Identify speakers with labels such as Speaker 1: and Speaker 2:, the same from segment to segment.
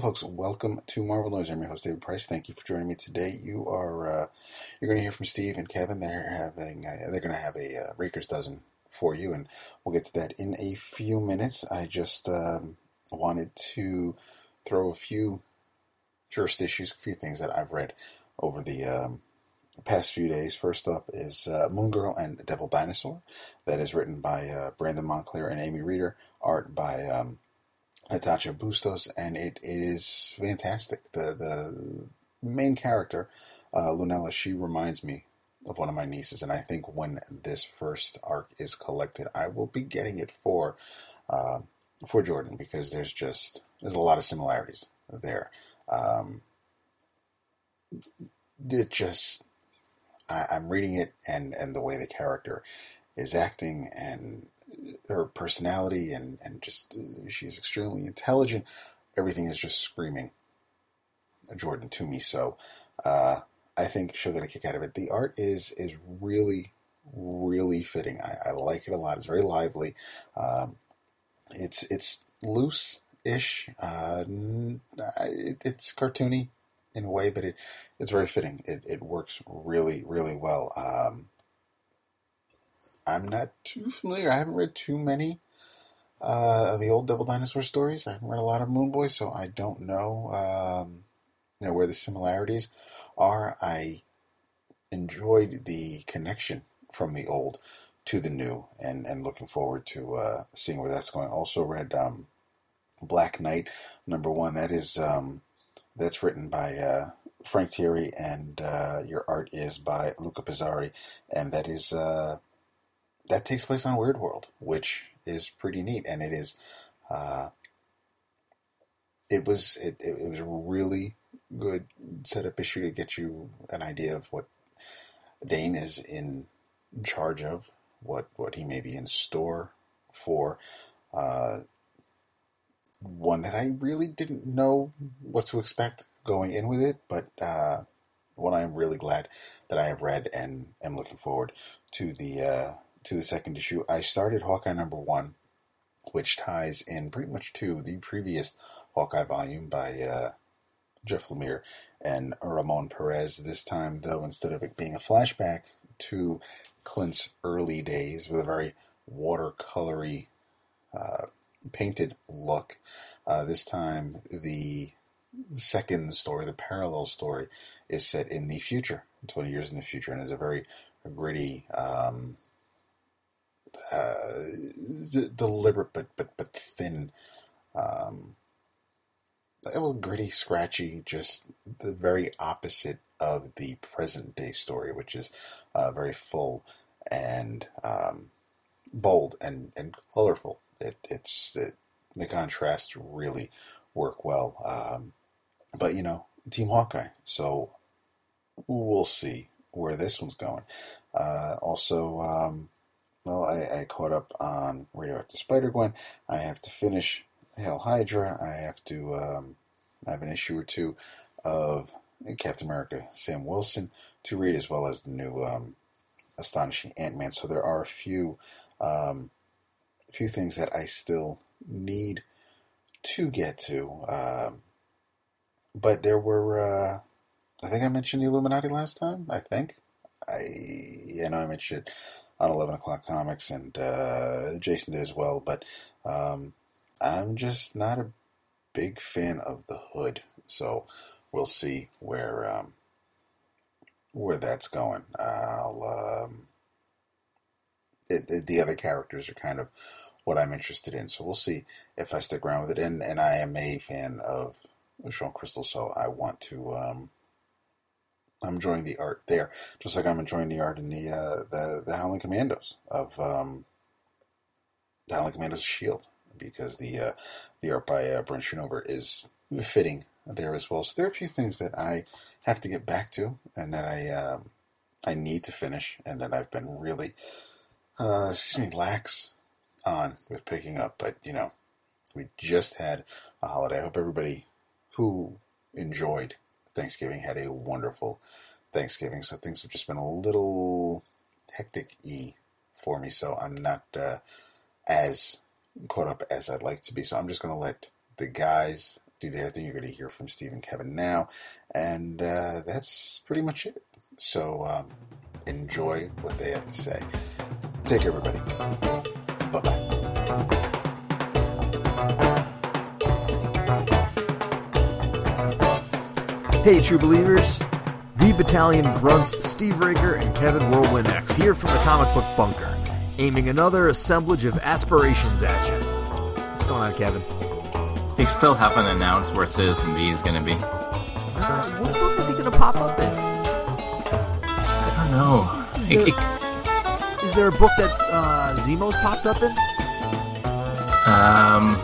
Speaker 1: Folks. Welcome to Marvel Noise. I'm your host, David Price. Thank you for joining me today. You are uh, you're going to hear from Steve and Kevin. They're having uh, they're going to have a uh, Raker's dozen for you, and we'll get to that in a few minutes. I just um, wanted to throw a few first issues, a few things that I've read over the um, past few days. First up is uh, Moon Girl and Devil Dinosaur. That is written by uh, Brandon Montclare and Amy Reeder. Art by um, Natacha Bustos, and it is fantastic. The the main character, uh, Lunella, she reminds me of one of my nieces, and I think when this first arc is collected, I will be getting it for uh, for Jordan because there's just there's a lot of similarities there. Um, it just I, I'm reading it and and the way the character is acting and her personality and and just uh, she's extremely intelligent. Everything is just screaming Jordan to me. So uh, I think she'll get a kick out of it. The art is is really really fitting. I, I like it a lot. It's very lively. Um, it's it's loose ish. Uh, it, it's cartoony in a way, but it it's very fitting. It it works really really well. Um, I'm not too familiar. I haven't read too many uh, of the old Devil Dinosaur stories. I haven't read a lot of Moon Boy, so I don't know, um, you know where the similarities are. I enjoyed the connection from the old to the new, and and looking forward to uh, seeing where that's going. Also read um, Black Knight number one. That is um, that's written by. Uh, Frank Tieri and uh, your art is by Luca Pizzari, and that is uh, that takes place on Weird World, which is pretty neat, and it is. Uh, it was it, it was a really good setup issue to get you an idea of what Dane is in charge of, what what he may be in store for. Uh, one that I really didn't know what to expect going in with it, but uh, one I'm really glad that I have read and am looking forward to the uh, to the second issue. I started Hawkeye number one, which ties in pretty much to the previous Hawkeye volume by uh, Jeff Lemire and Ramon Perez. This time, though, instead of it being a flashback to Clint's early days with a very watercolory uh, painted look, uh, this time the second story, the parallel story, is set in the future, 20 years in the future, and is a very gritty, um, uh, deliberate but but but thin. Um, it was gritty, scratchy, just the very opposite of the present day story, which is uh, very full and um, bold and, and colorful. It, it's it, the contrasts really work well. Um, but you know, Team Hawkeye, so we'll see where this one's going. Uh, also, um, well, I, I caught up on Radioactive Spider Gwen. I have to finish Hail Hydra. I have to um, I have an issue or two of Captain America Sam Wilson to read, as well as the new um, Astonishing Ant Man. So there are a few um, a few things that I still need to get to. Um, but there were, uh, I think I mentioned the Illuminati last time. I think I, you know, I mentioned it on 11 o'clock comics, and uh, Jason did as well. But um, I'm just not a big fan of the hood, so we'll see where um, where that's going. I'll um, it, it, the other characters are kind of what I'm interested in, so we'll see if I stick around with it. And and I am a fan of Shawn Crystal, so I want to um, I'm enjoying the art there, just like I'm enjoying the art in the uh, the the Howling Commandos of um, the Howling Commandos Shield, because the uh, the art by uh, Brent Schoonover is fitting there as well. So there are a few things that I have to get back to, and that I um, I need to finish, and that I've been really uh, excuse me lax on with picking up. But you know, we just had a holiday. I hope everybody who enjoyed Thanksgiving had a wonderful Thanksgiving. So things have just been a little hectic for me. So I'm not uh, as caught up as I'd like to be. So I'm just going to let the guys do their thing. you're going to hear from Steve and Kevin now. And uh, that's pretty much it. So um, enjoy what they have to say. Take care, everybody. Bye bye.
Speaker 2: Hey, true believers. The Battalion grunts Steve Raker and Kevin Whirlwind X here from the comic book bunker, aiming another assemblage of aspirations at you. What's going on, Kevin?
Speaker 3: They still haven't announced where Citizen V is going to be.
Speaker 2: Uh, what book is he going to pop up in?
Speaker 3: I don't know.
Speaker 2: Is
Speaker 3: It-
Speaker 2: there,
Speaker 3: it-
Speaker 2: is there a book that uh, Zemo's popped up in?
Speaker 3: um,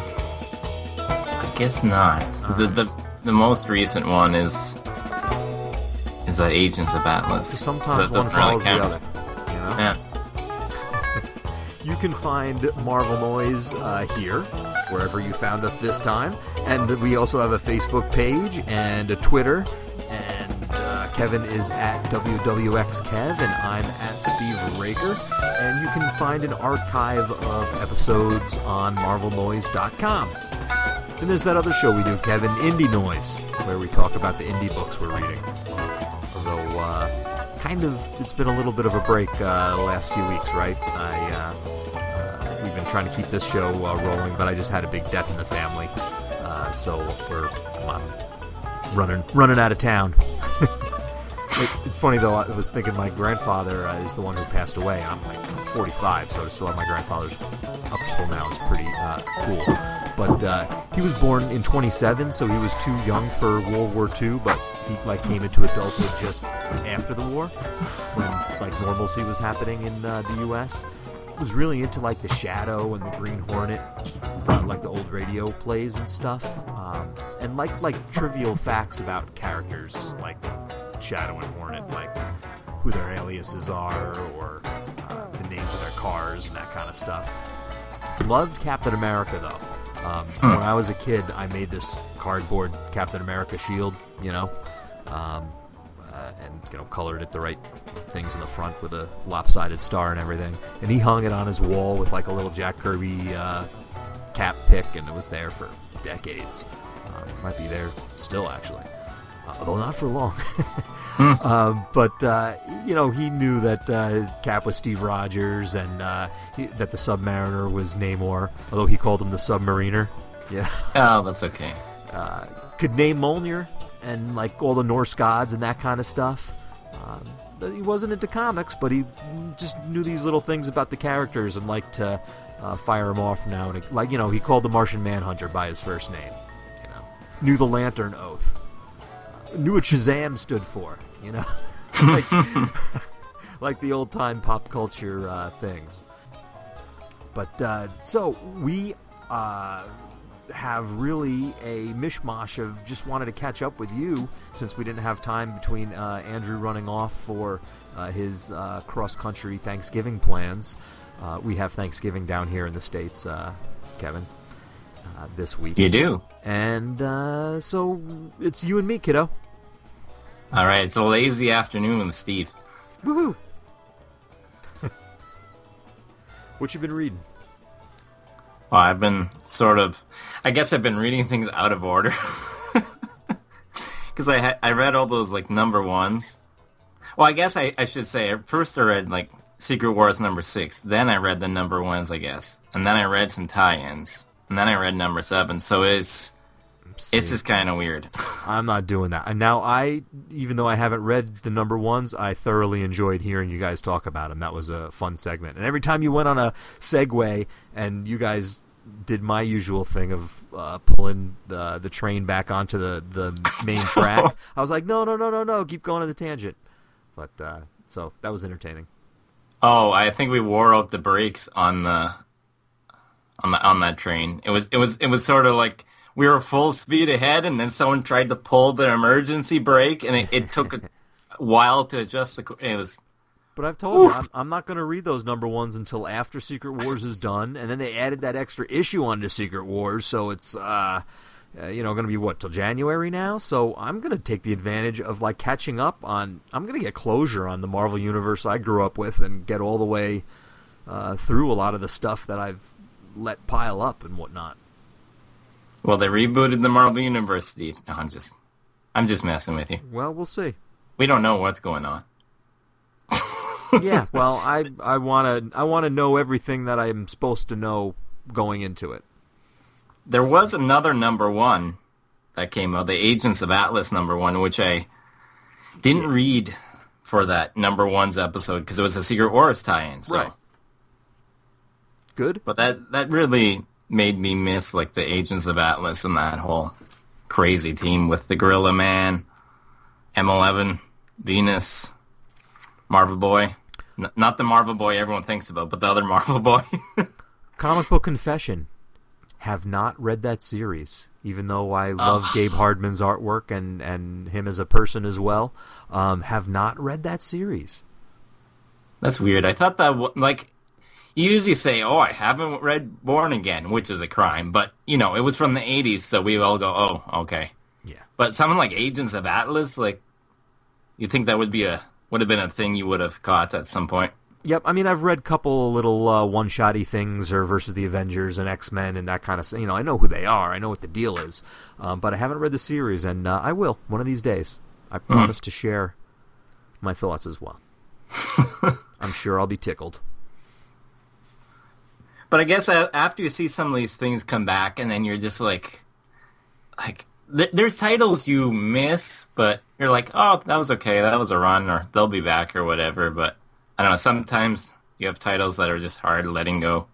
Speaker 3: I guess not. The, the the most recent one is is that Agents of Atlas.
Speaker 2: Sometimes
Speaker 3: that
Speaker 2: one
Speaker 3: doesn't really
Speaker 2: the
Speaker 3: count.
Speaker 2: other. You know?
Speaker 3: Yeah.
Speaker 2: You can find Marvel Noise uh, here, wherever you found us this time. And we also have a Facebook page and a Twitter. And uh, Kevin is at WWXKev, and I'm at Steve Raker. And you can find an archive of episodes on MarvelNoise.com. And there's that other show we do, Kevin, Indie Noise, where we talk about the indie books we're reading. Although, uh, kind of, it's been a little bit of a break uh, the last few weeks, right? I, uh, uh, we've been trying to keep this show uh, rolling, but I just had a big death in the family, uh, so we're running running out of town. It, it's funny though. I was thinking my grandfather is the one who passed away, I'm like I'm 45, so to still have my grandfather's up till now is pretty cool. But uh, he was born in 27, so he was too young for World War II. But he like came into adulthood just after the war, when like normalcy was happening in uh, the U.S. Was really into like the Shadow and the Green Hornet, uh, like the old radio plays and stuff, um, and like like trivial facts about characters like Shadow and Hornet, like who their aliases are or uh, the names of their cars and that kind of stuff. Loved Captain America though. Um, When I was a kid, I made this cardboard Captain America shield, you know, um, uh, and you know colored it the right things in the front with a lopsided star and everything. And he hung it on his wall with like a little Jack Kirby uh, cap pick, and it was there for decades. Um, might be there still actually, uh, although not for long. Um, but uh, you know, he knew that uh, Cap was Steve Rogers and uh, he, that the Submariner was Namor, although he called him the Submariner. Yeah,
Speaker 3: Oh, that's okay.
Speaker 2: uh, could name Mjolnir and like all the Norse gods and that kind of stuff. Um, he wasn't into comics, but he just knew these little things about the characters and liked to uh, fire them off now and like you know he called the Martian Manhunter by his first name. You know, knew the Lantern Oath, uh, knew what Shazam stood for. You know, like, like the old time pop culture uh, things. But uh, so we uh, have really a mishmash of just wanted to catch up with you since we didn't have time between uh, Andrew running off for uh, his uh, cross country Thanksgiving plans. Uh, we have Thanksgiving down here in the States, uh, Kevin, uh, this week.
Speaker 3: You do.
Speaker 2: And uh, so it's you and me, kiddo.
Speaker 3: All right. It's a lazy afternoon with Steve.
Speaker 2: Woohoo! what you been reading?
Speaker 3: Well, I've been sort of. I guess I've been reading things out of order. Because I ha- I read all those like number ones. Well, I guess I, I should say first I read like Secret Wars number six. Then I read the number ones, I guess, and then I read some tie-ins, and then I read number seven. So it's it's just kind of weird.
Speaker 2: I'm not doing that. And now I, even though I haven't read the number ones, I thoroughly enjoyed hearing you guys talk about them. That was a fun segment. And every time you went on a segue and you guys did my usual thing of uh, pulling the the train back onto the the main track, I was like, no, no, no, no, no, keep going on the tangent. But uh, so that was entertaining.
Speaker 3: Oh, I think we wore out the brakes on the on the on that train. It was it was it was sort of like we were full speed ahead, and then someone tried to pull the emergency brake, and it, it took a while to adjust the. co- It was
Speaker 2: But I've told you, I'm, I'm not going to read those number ones until after Secret Wars is done, and then they added that extra issue onto Secret Wars, so it's uh, uh, you know going to be what till January now. So I'm going to take the advantage of like catching up on. I'm going to get closure on the Marvel universe I grew up with, and get all the way uh, through a lot of the stuff that I've let pile up and whatnot.
Speaker 3: Well, they rebooted the Marvel Universe, No, I'm just, I'm just messing with you.
Speaker 2: Well, we'll see.
Speaker 3: We don't know what's going on.
Speaker 2: yeah, well, I I want to I want to know everything that I'm supposed to know going into it.
Speaker 3: There was another number one that came out, the Agents of Atlas number one, which I didn't read for that number one's episode because it was a Secret Wars tie-in. So.
Speaker 2: Right. Good.
Speaker 3: But that that really made me miss like the Agents of Atlas and that whole crazy team with the Gorilla Man, M11, Venus, Marvel Boy. N- not the Marvel Boy everyone thinks about, but the other Marvel Boy.
Speaker 2: Comic book confession. Have not read that series, even though I love Gabe Hardman's artwork and, and him as a person as well. Um, have not read that series.
Speaker 3: That's weird. I thought that like you usually say, "Oh, I haven't read Born Again," which is a crime, but you know, it was from the '80s, so we all go, "Oh, okay."
Speaker 2: Yeah.
Speaker 3: But something like Agents of Atlas, like you think that would be a would have been a thing you would have caught at some point.
Speaker 2: Yep, I mean I've read a couple little uh, one-shotty things or versus the Avengers and X-Men and that kind of thing. You know, I know who they are. I know what the deal is, um, but I haven't read the series, and uh, I will one of these days. I promise to share my thoughts as well. I'm sure I'll be tickled.
Speaker 3: But I guess uh, after you see some of these things come back, and then you're just like, like th- there's titles you miss, but you're like, oh, that was okay, that was a run, or they'll be back, or whatever. But I don't know. Sometimes you have titles that are just hard letting go.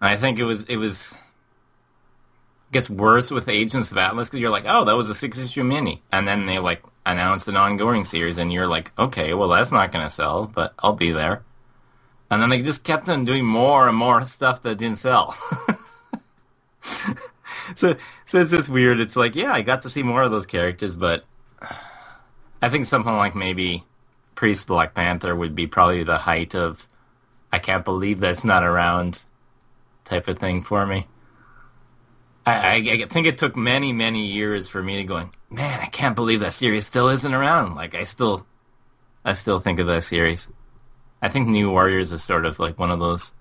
Speaker 3: And I think it was it was. I guess worse with Agents of Atlas because you're like, oh, that was a six issue mini, and then they like announced an ongoing series, and you're like, okay, well that's not gonna sell, but I'll be there. And then they just kept on doing more and more stuff that didn't sell. so, so it's just weird. It's like, yeah, I got to see more of those characters, but I think something like maybe Priest Black Panther would be probably the height of I can't believe that's not around type of thing for me. I, I, I think it took many, many years for me to going, man, I can't believe that series still isn't around. Like I still, I still think of that series. I think New Warriors is sort of like one of those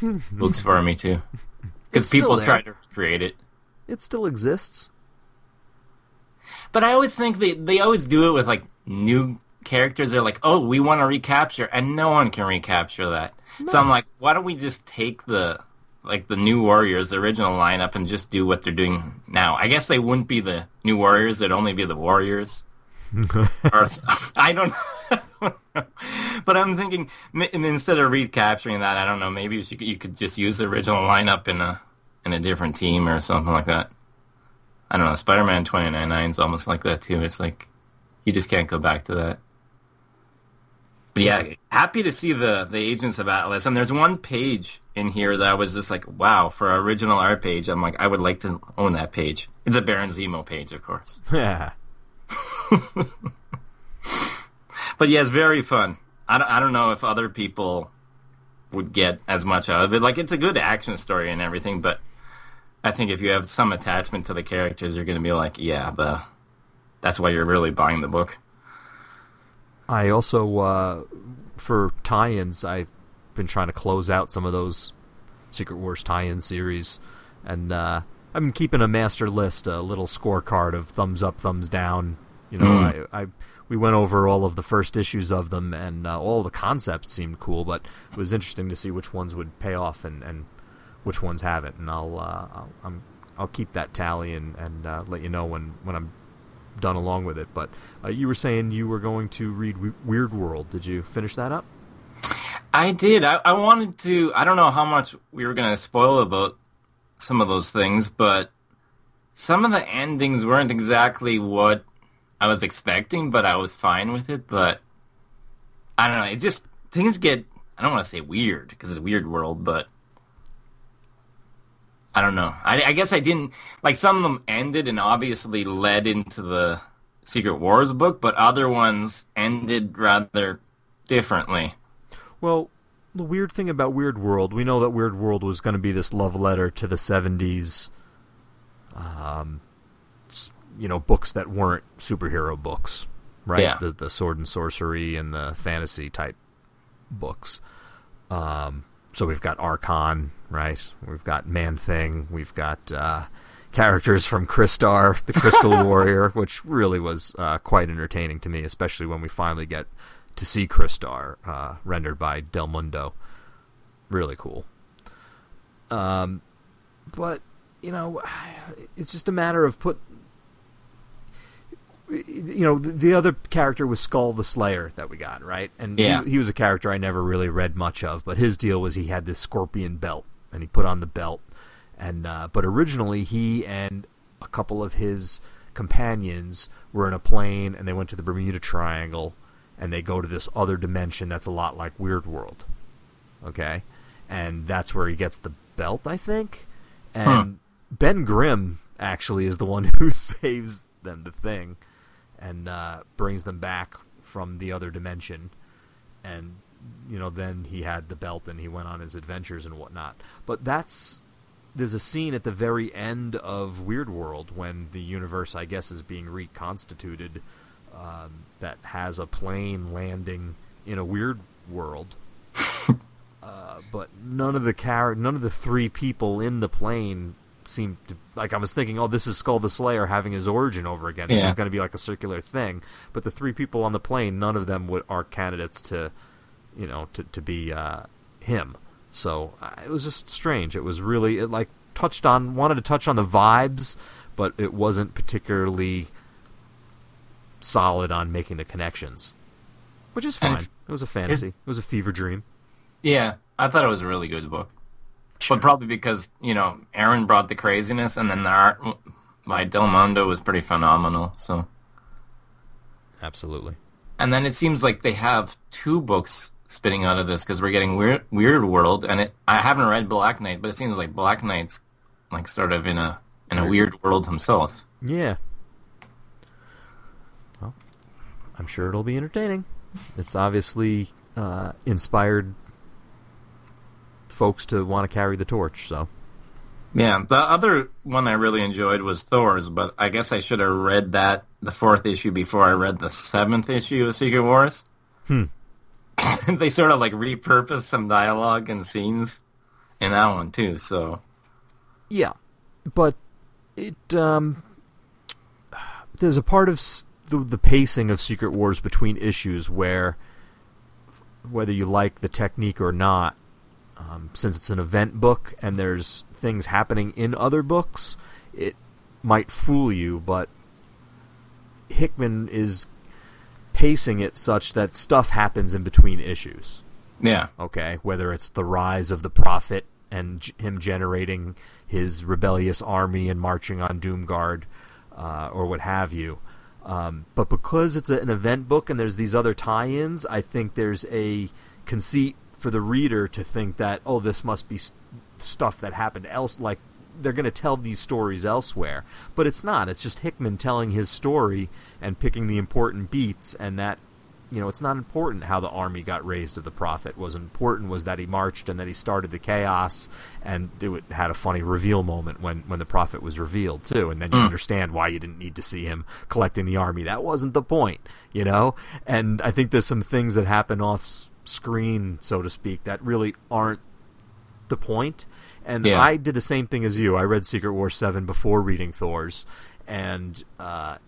Speaker 3: books for me too, because people try to create it.
Speaker 2: It still exists.
Speaker 3: But I always think they they always do it with like new characters. They're like, oh, we want to recapture, and no one can recapture that. So I'm like, why don't we just take the like the New Warriors, the original lineup, and just do what they're doing now? I guess they wouldn't be the New Warriors; they'd only be the Warriors. or, I don't. I don't know. But I'm thinking instead of recapturing that, I don't know. Maybe you, you could just use the original lineup in a in a different team or something like that. I don't know. Spider-Man 2099 is almost like that too. It's like you just can't go back to that. But yeah, happy to see the the Agents of Atlas. And there's one page in here that I was just like, wow, for our original art page, I'm like, I would like to own that page. It's a Baron Zemo page, of course.
Speaker 2: Yeah.
Speaker 3: But yeah, it's very fun. I don't, I don't know if other people would get as much out of it. Like, it's a good action story and everything, but I think if you have some attachment to the characters, you're going to be like, yeah, the that's why you're really buying the book.
Speaker 2: I also, uh, for tie-ins, I've been trying to close out some of those Secret Wars tie-in series, and uh, I've been keeping a master list, a little scorecard of thumbs up, thumbs down. You know,
Speaker 3: Mm.
Speaker 2: I, I we went over all of the first issues of them, and uh, all the concepts seemed cool, but it was interesting to see which ones would pay off and, and which ones haven't. And I'll uh, I'll, I'm, I'll keep that tally and and uh, let you know when when I'm done along with it. But uh, you were saying you were going to read We- Weird World. Did you finish that up?
Speaker 3: I did. I, I wanted to. I don't know how much we were going to spoil about some of those things, but some of the endings weren't exactly what I was expecting. But I was fine with it. But I don't know. It just things get. I don't want to say weird because it's weird world, but I don't know. I, I guess I didn't like some of them ended and obviously led into the Secret Wars book, but other ones ended rather differently.
Speaker 2: Well, the weird thing about Weird World, we know that Weird World was going to be this love letter to the '70s. Um, you know, books that weren't superhero books, right?
Speaker 3: Yeah.
Speaker 2: The the sword and sorcery and the fantasy type books. Um, so we've got Arkon, right? We've got Man Thing. We've got uh, characters from Crystar, the Crystal Warrior, which really was uh, quite entertaining to me, especially when we finally get to see Crystar uh, rendered by Del Mundo. Really cool. Um, but you know, it's just a matter of put. You know, the, the other character was Skull the Slayer that we got right, and
Speaker 3: Yeah.
Speaker 2: he, he was a character I never really read much of. But his deal was he had this scorpion belt, and he put on the belt, and uh, but originally he and a couple of his companions were in a plane, and they went to the Bermuda Triangle, and they go to this other dimension that's a lot like Weird World. Okay, and that's where he gets the belt, I think. And
Speaker 3: Huh.
Speaker 2: Ben Grimm actually is the one who saves them the thing, and uh, brings them back from the other dimension, and you know then he had the belt and he went on his adventures and whatnot. But that's there's a scene at the very end of Weird World when the universe, I guess, is being reconstituted. Um, that has a plane landing in a weird world, uh, but none of the char- none of the three people in the plane seemed to like. I was thinking, oh, this is Skull the Slayer having his origin over again. This
Speaker 3: Yeah.
Speaker 2: is going to be like a circular thing. But the three people on the plane, none of them would, are candidates to, you know, to to be uh, him. So uh, it was just strange. It was really it like touched on wanted to touch on the vibes, but it wasn't particularly solid on making the connections, which is fine. It was a fantasy. It was a fever dream.
Speaker 3: Yeah, I thought it was a really good book. But probably because, you know, Aaron brought the craziness and then the art by Del Mundo was pretty phenomenal. So
Speaker 2: Absolutely.
Speaker 3: and then it seems like they have two books spitting out of this because we're getting Weird, Weird World and it I haven't read Black Knight, but it seems like Black Knight's like sort of in a in a weird world himself.
Speaker 2: Yeah. Well, I'm sure it'll be entertaining. It's obviously uh, inspired folks to want to carry the torch. So
Speaker 3: Yeah, the other one I really enjoyed was Thor's, but I guess I should have read that the fourth issue before I read the seventh issue of Secret Wars.
Speaker 2: Hmm.
Speaker 3: they sort of like repurposed some dialogue and scenes in that one too. So
Speaker 2: yeah, but it um, there's a part of the, the pacing of Secret Wars between issues where whether you like the technique or not, um, since it's an event book and there's things happening in other books, it might fool you, but Hickman is pacing it such that stuff happens in between issues.
Speaker 3: yeah,
Speaker 2: Okay, whether it's the rise of the prophet and g- him generating his rebellious army and marching on Doomguard, uh, or what have you. Um, but because it's a, an event book and there's these other tie-ins, I think there's a conceit for the reader to think that oh, this must be s stuff that happened else. Like they're going to tell these stories elsewhere, but it's not. It's just Hickman telling his story and picking the important beats, and that you know, it's not important how the army got raised of the prophet. Was important was that he marched and that he started the chaos, and it had a funny reveal moment when, when the prophet was revealed too, and then you hmm. understand why you didn't need to see him collecting the army. That wasn't the point, you know. And I think there's some things that happen off screen, so to speak, that really aren't the point. And
Speaker 3: Yeah.
Speaker 2: I did the same thing as you. I read Secret War seven before reading Thor's, and uh,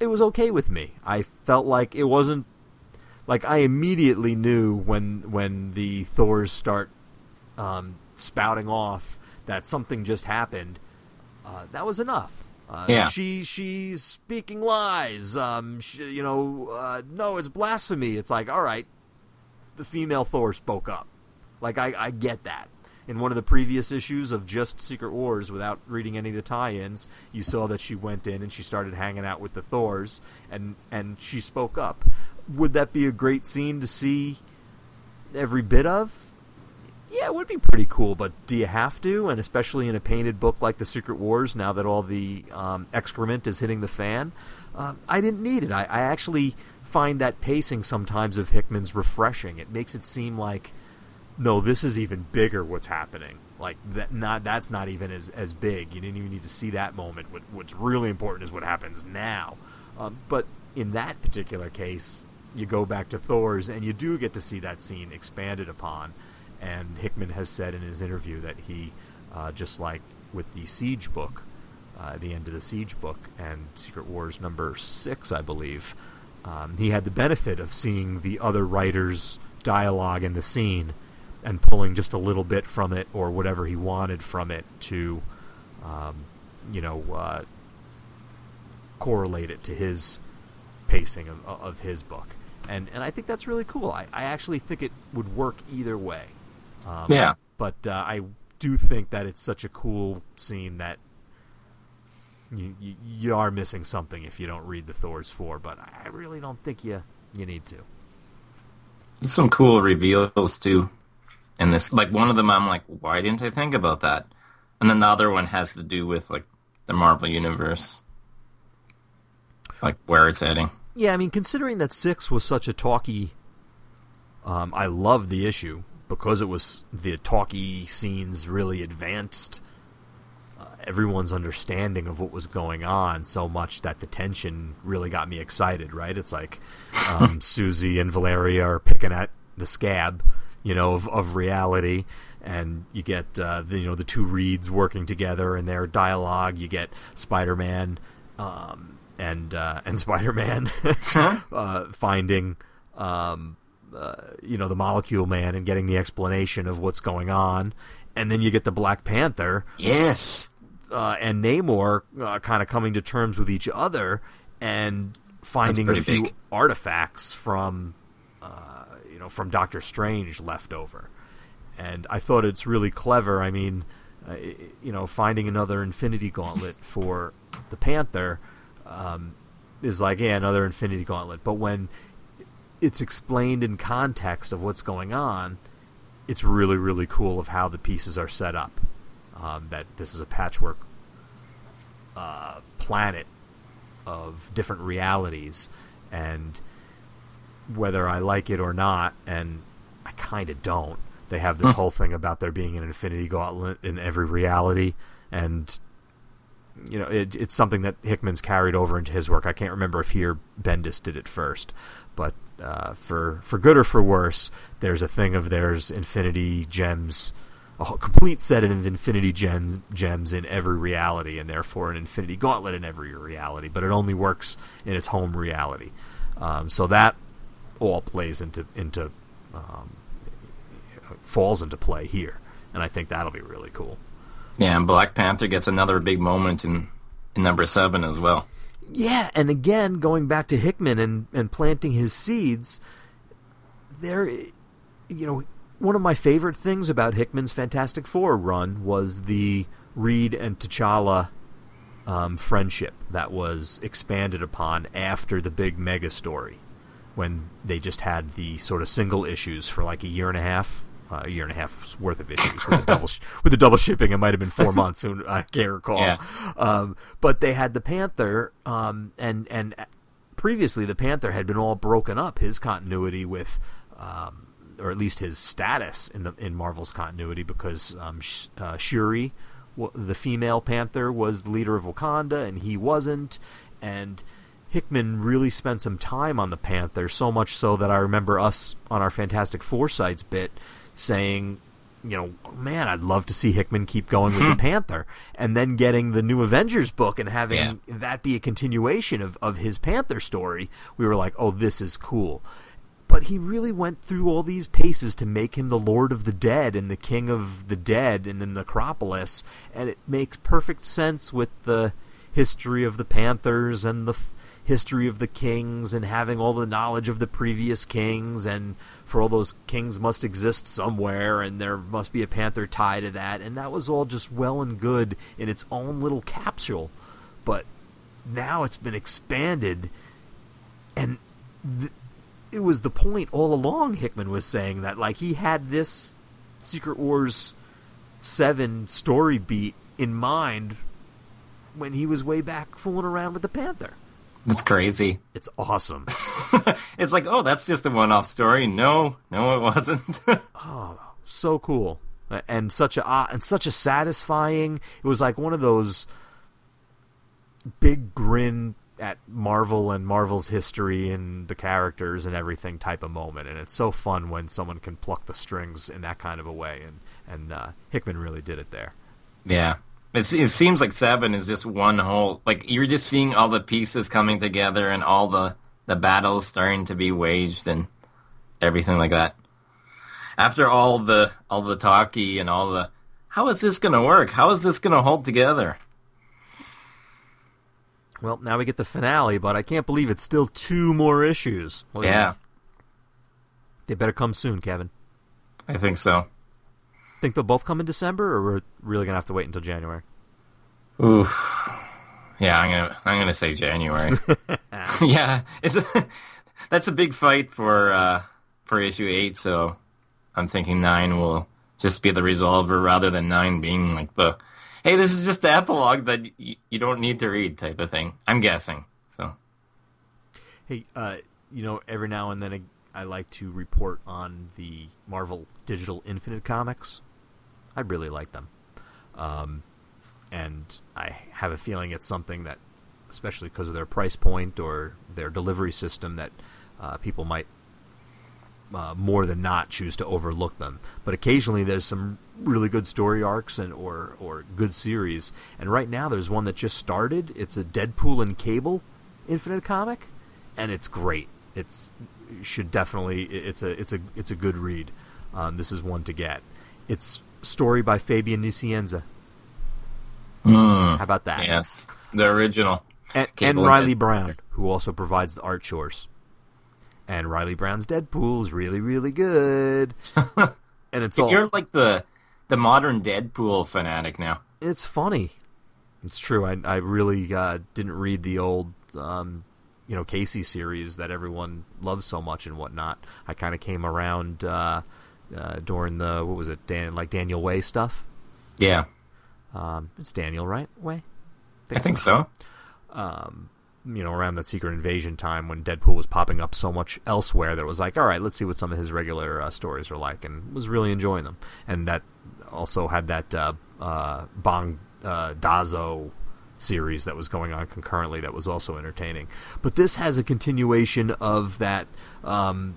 Speaker 2: it was okay with me. I felt like it wasn't like I immediately knew when when the Thors start um, spouting off that something just happened. Uh, that was enough. Uh,
Speaker 3: Yeah.
Speaker 2: she she's speaking lies. Um, she, you know, uh, no, it's blasphemy. It's like, all right, the female Thor spoke up. Like I, I get that. In one of the previous issues of just Secret Wars, without reading any of the tie-ins, you saw that she went in and she started hanging out with the Thors, and and she spoke up. Would that be a great scene to see every bit of? Yeah, it would be pretty cool, but do you have to? And especially in a painted book like The Secret Wars, now that all the um, excrement is hitting the fan, uh, I didn't need it. I, I actually find that pacing sometimes of Hickman's refreshing. It makes it seem like, no, this is even bigger. What's happening? Like that? Not that's not even as as big. You didn't even need to see that moment. What, what's really important is what happens now. Um, but in that particular case, you go back to Thor's, and you do get to see that scene expanded upon And Hickman has said in his interview that he, uh, just like with the Siege book, uh, the end of the Siege book and Secret Wars number six, I believe, um, he had the benefit of seeing the other writers' dialogue in the scene and pulling just a little bit from it or whatever he wanted from it to, um, you know, uh, correlate it to his pacing of, of his book. And and I think that's really cool. I, I actually think it would work either way.
Speaker 3: Um, yeah.
Speaker 2: But uh, I do think that it's such a cool scene that you, you, you are missing something if you don't read the Thor's four. But I really don't think you you need to.
Speaker 3: There's some cool reveals too. And this, like one of them, I'm like, why didn't I think about that? And then the other one has to do with like the Marvel universe, like where it's heading.
Speaker 2: Yeah, I mean, considering that six was such a talky, um, I love the issue because it was the talky scenes really advanced everyone's understanding of what was going on so much that the tension really got me excited. Right? It's like um, Susie and Valeria are picking at the scab, you know, of, of reality. And you get uh, the you know the two reeds working together in their dialogue. You get Spider Man um, and uh, and Spider Man uh, finding um, uh, you know the Molecule Man and getting the explanation of what's going on, and then you get the Black Panther.
Speaker 3: Yes.
Speaker 2: Uh, and Namor uh, kind of coming to terms with each other and finding a few big. artifacts from uh, you know from Doctor Strange left over, and I thought it's really clever. I mean, uh, you know, finding another Infinity Gauntlet for the Panther um, is like yeah, another Infinity Gauntlet, but when it's explained in context of what's going on, it's really really cool of how the pieces are set up. Um, that this is a patchwork uh, planet of different realities, and whether I like it or not, and I kind of don't. They have this whole thing about there being an infinity gauntlet in every reality, and you know it, it's something that Hickman's carried over into his work. I can't remember if here Bendis did it first, but uh, for for good or for worse, there's a thing of there's infinity gems, a complete set of infinity gems gems in every reality, and therefore an infinity gauntlet in every reality. But it only works in its home reality. Um, so that all plays into into um, falls into play here, and I think that'll be really cool.
Speaker 3: Yeah, and Black Panther gets another big moment in, in number seven as well.
Speaker 2: Yeah, and again, going back to Hickman and, and planting his seeds, there, you know, one of my favorite things about Hickman's Fantastic Four run was the Reed and T'Challa um, friendship that was expanded upon after the big mega story, when they just had the sort of single issues for like a year and a half, uh, a year and a half's worth of issues with the double sh- with the double shipping. It might have been four months. I can't recall.
Speaker 3: Yeah.
Speaker 2: Um, but they had the Panther, um, and and previously the Panther had been all broken up. His continuity with. Um, or at least his status in the in Marvel's continuity, because um, Sh- uh, Shuri, w- the female Panther, was the leader of Wakanda, and he wasn't. And Hickman really spent some time on the Panther, so much so that I remember us on our Fantastic Four sites bit saying, you know, man, I'd love to see Hickman keep going with the Panther, and then getting the new Avengers book and having
Speaker 3: Yeah.
Speaker 2: that be a continuation of, of his Panther story. We were like, oh, this is cool. But he really went through all these paces to make him the Lord of the Dead and the King of the Dead in the Necropolis, and it makes perfect sense with the history of the Panthers and the history of the kings and having all the knowledge of the previous kings and for all those kings must exist somewhere and there must be a panther tie to that and that was all just well and good in its own little capsule. But now it's been expanded and th- it was the point all along hickman was saying that like he had this secret wars 7 story beat in mind when he was way back fooling around with the panther
Speaker 3: It's crazy.
Speaker 2: it's awesome
Speaker 3: it's like, oh, that's just a one-off story. No, no, it wasn't.
Speaker 2: Oh, so cool and such a uh, and such a satisfying. It was like one of those big grin at Marvel and Marvel's history and the characters and everything type of moment, and it's so fun when someone can pluck the strings in that kind of a way, and and uh, Hickman really did it there.
Speaker 3: Yeah, it, it seems like Seven is just one whole like you're just seeing all the pieces coming together and all the the battles starting to be waged and everything like that. After all the all the talkie and all the how is this going to work? How is this going to hold together?
Speaker 2: Well, now we get the finale, but I can't believe it's still two more issues.
Speaker 3: Yeah,
Speaker 2: They better come soon, Kevin.
Speaker 3: I think so.
Speaker 2: Think they'll both come in December, or we're really gonna have to wait until January?
Speaker 3: Ooh. Yeah, I'm gonna I'm gonna say January. yeah, it's a, that's a big fight for uh, for issue eight. So I'm thinking nine will just be the resolver rather than nine being like the hey, this is just the epilogue that y- you don't need to read type of thing. I'm guessing. So
Speaker 2: Hey, uh, you know, every now and then I, I like to report on the Marvel Digital Infinite comics. I really like them. Um, and I have a feeling it's something that, especially because of their price point or their delivery system, that uh, people might uh, more than not choose to overlook them. But occasionally there's some really good story arcs and or or good series. And right now there's one that just started. It's a Deadpool and Cable Infinite comic, and it's great. It's should definitely it's a it's a it's a good read. Um, this is one to get. It's story by Fabian Nicieza. How about that?
Speaker 3: yes, the original.
Speaker 2: and, and
Speaker 3: Reilly
Speaker 2: Brown, who also provides the art chores. And Reilly Brown's Deadpool is really, really good. and it's all
Speaker 3: You're like the the modern Deadpool fanatic now.
Speaker 2: it's funny. It's true. I I really uh, didn't read the old um, you know Casey series that everyone loves so much and whatnot. I kind of came around uh, uh, during the what was it Dan like Daniel Way stuff.
Speaker 3: Yeah,
Speaker 2: Um, it's Daniel, right? Way.
Speaker 3: I think so.
Speaker 2: You know, around that Secret Invasion time when Deadpool was popping up so much elsewhere that it was like, all right, let's see what some of his regular uh, stories are like, and was really enjoying them. And that also had that uh, uh, Bong uh, Dazo series that was going on concurrently that was also entertaining. But this has a continuation of that um,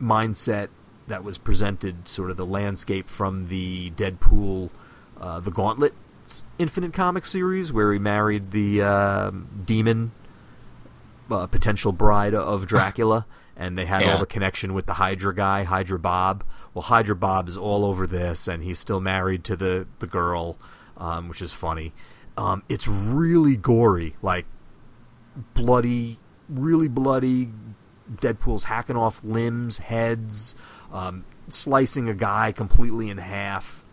Speaker 2: mindset that was presented, sort of the landscape from the Deadpool, uh, the Gauntlet Infinite Comic series, where he married the um demon uh, potential bride of Dracula, and they had
Speaker 3: Yeah.
Speaker 2: all the connection with the Hydra guy, Hydra Bob. Well, Hydra Bob is all over this, and he's still married to the the girl, um, which is funny. Um, it's really gory, like bloody, really bloody. Deadpool's hacking off limbs, heads, um, slicing a guy completely in half,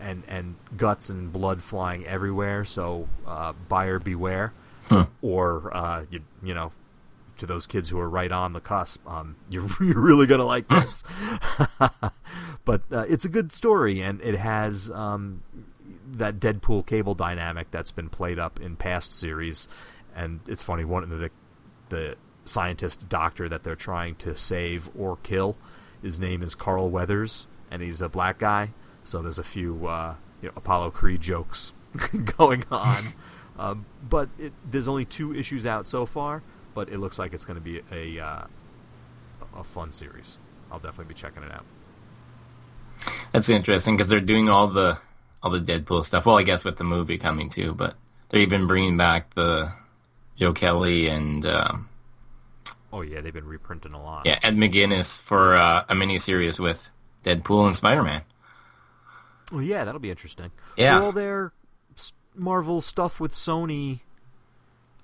Speaker 2: and and guts and blood flying everywhere. So uh, buyer beware, or uh, you you know, to those kids who are right on the cusp, um, you're, you're really gonna like this. but uh, it's a good story, and it has um, that Deadpool cable dynamic that's been played up in past series. And it's funny, one of the the scientist doctor that they're trying to save or kill, his name is Carl Weathers, and he's a black guy. So there's a few uh, you know, Apollo Creed jokes going on. Um, but it, there's only two issues out so far, but it looks like it's going to be a uh, a fun series. I'll definitely be checking it out.
Speaker 3: That's interesting because they're doing all the all the Deadpool stuff. Well, I guess with the movie coming too, but they're even bringing back the Joe Kelly and um,
Speaker 2: Oh yeah, they've been reprinting a lot.
Speaker 3: yeah Ed McGuinness for uh, a miniseries with Deadpool and Spider Man.
Speaker 2: Well, yeah, that'll be interesting.
Speaker 3: Yeah.
Speaker 2: Their s- Marvel stuff with Sony.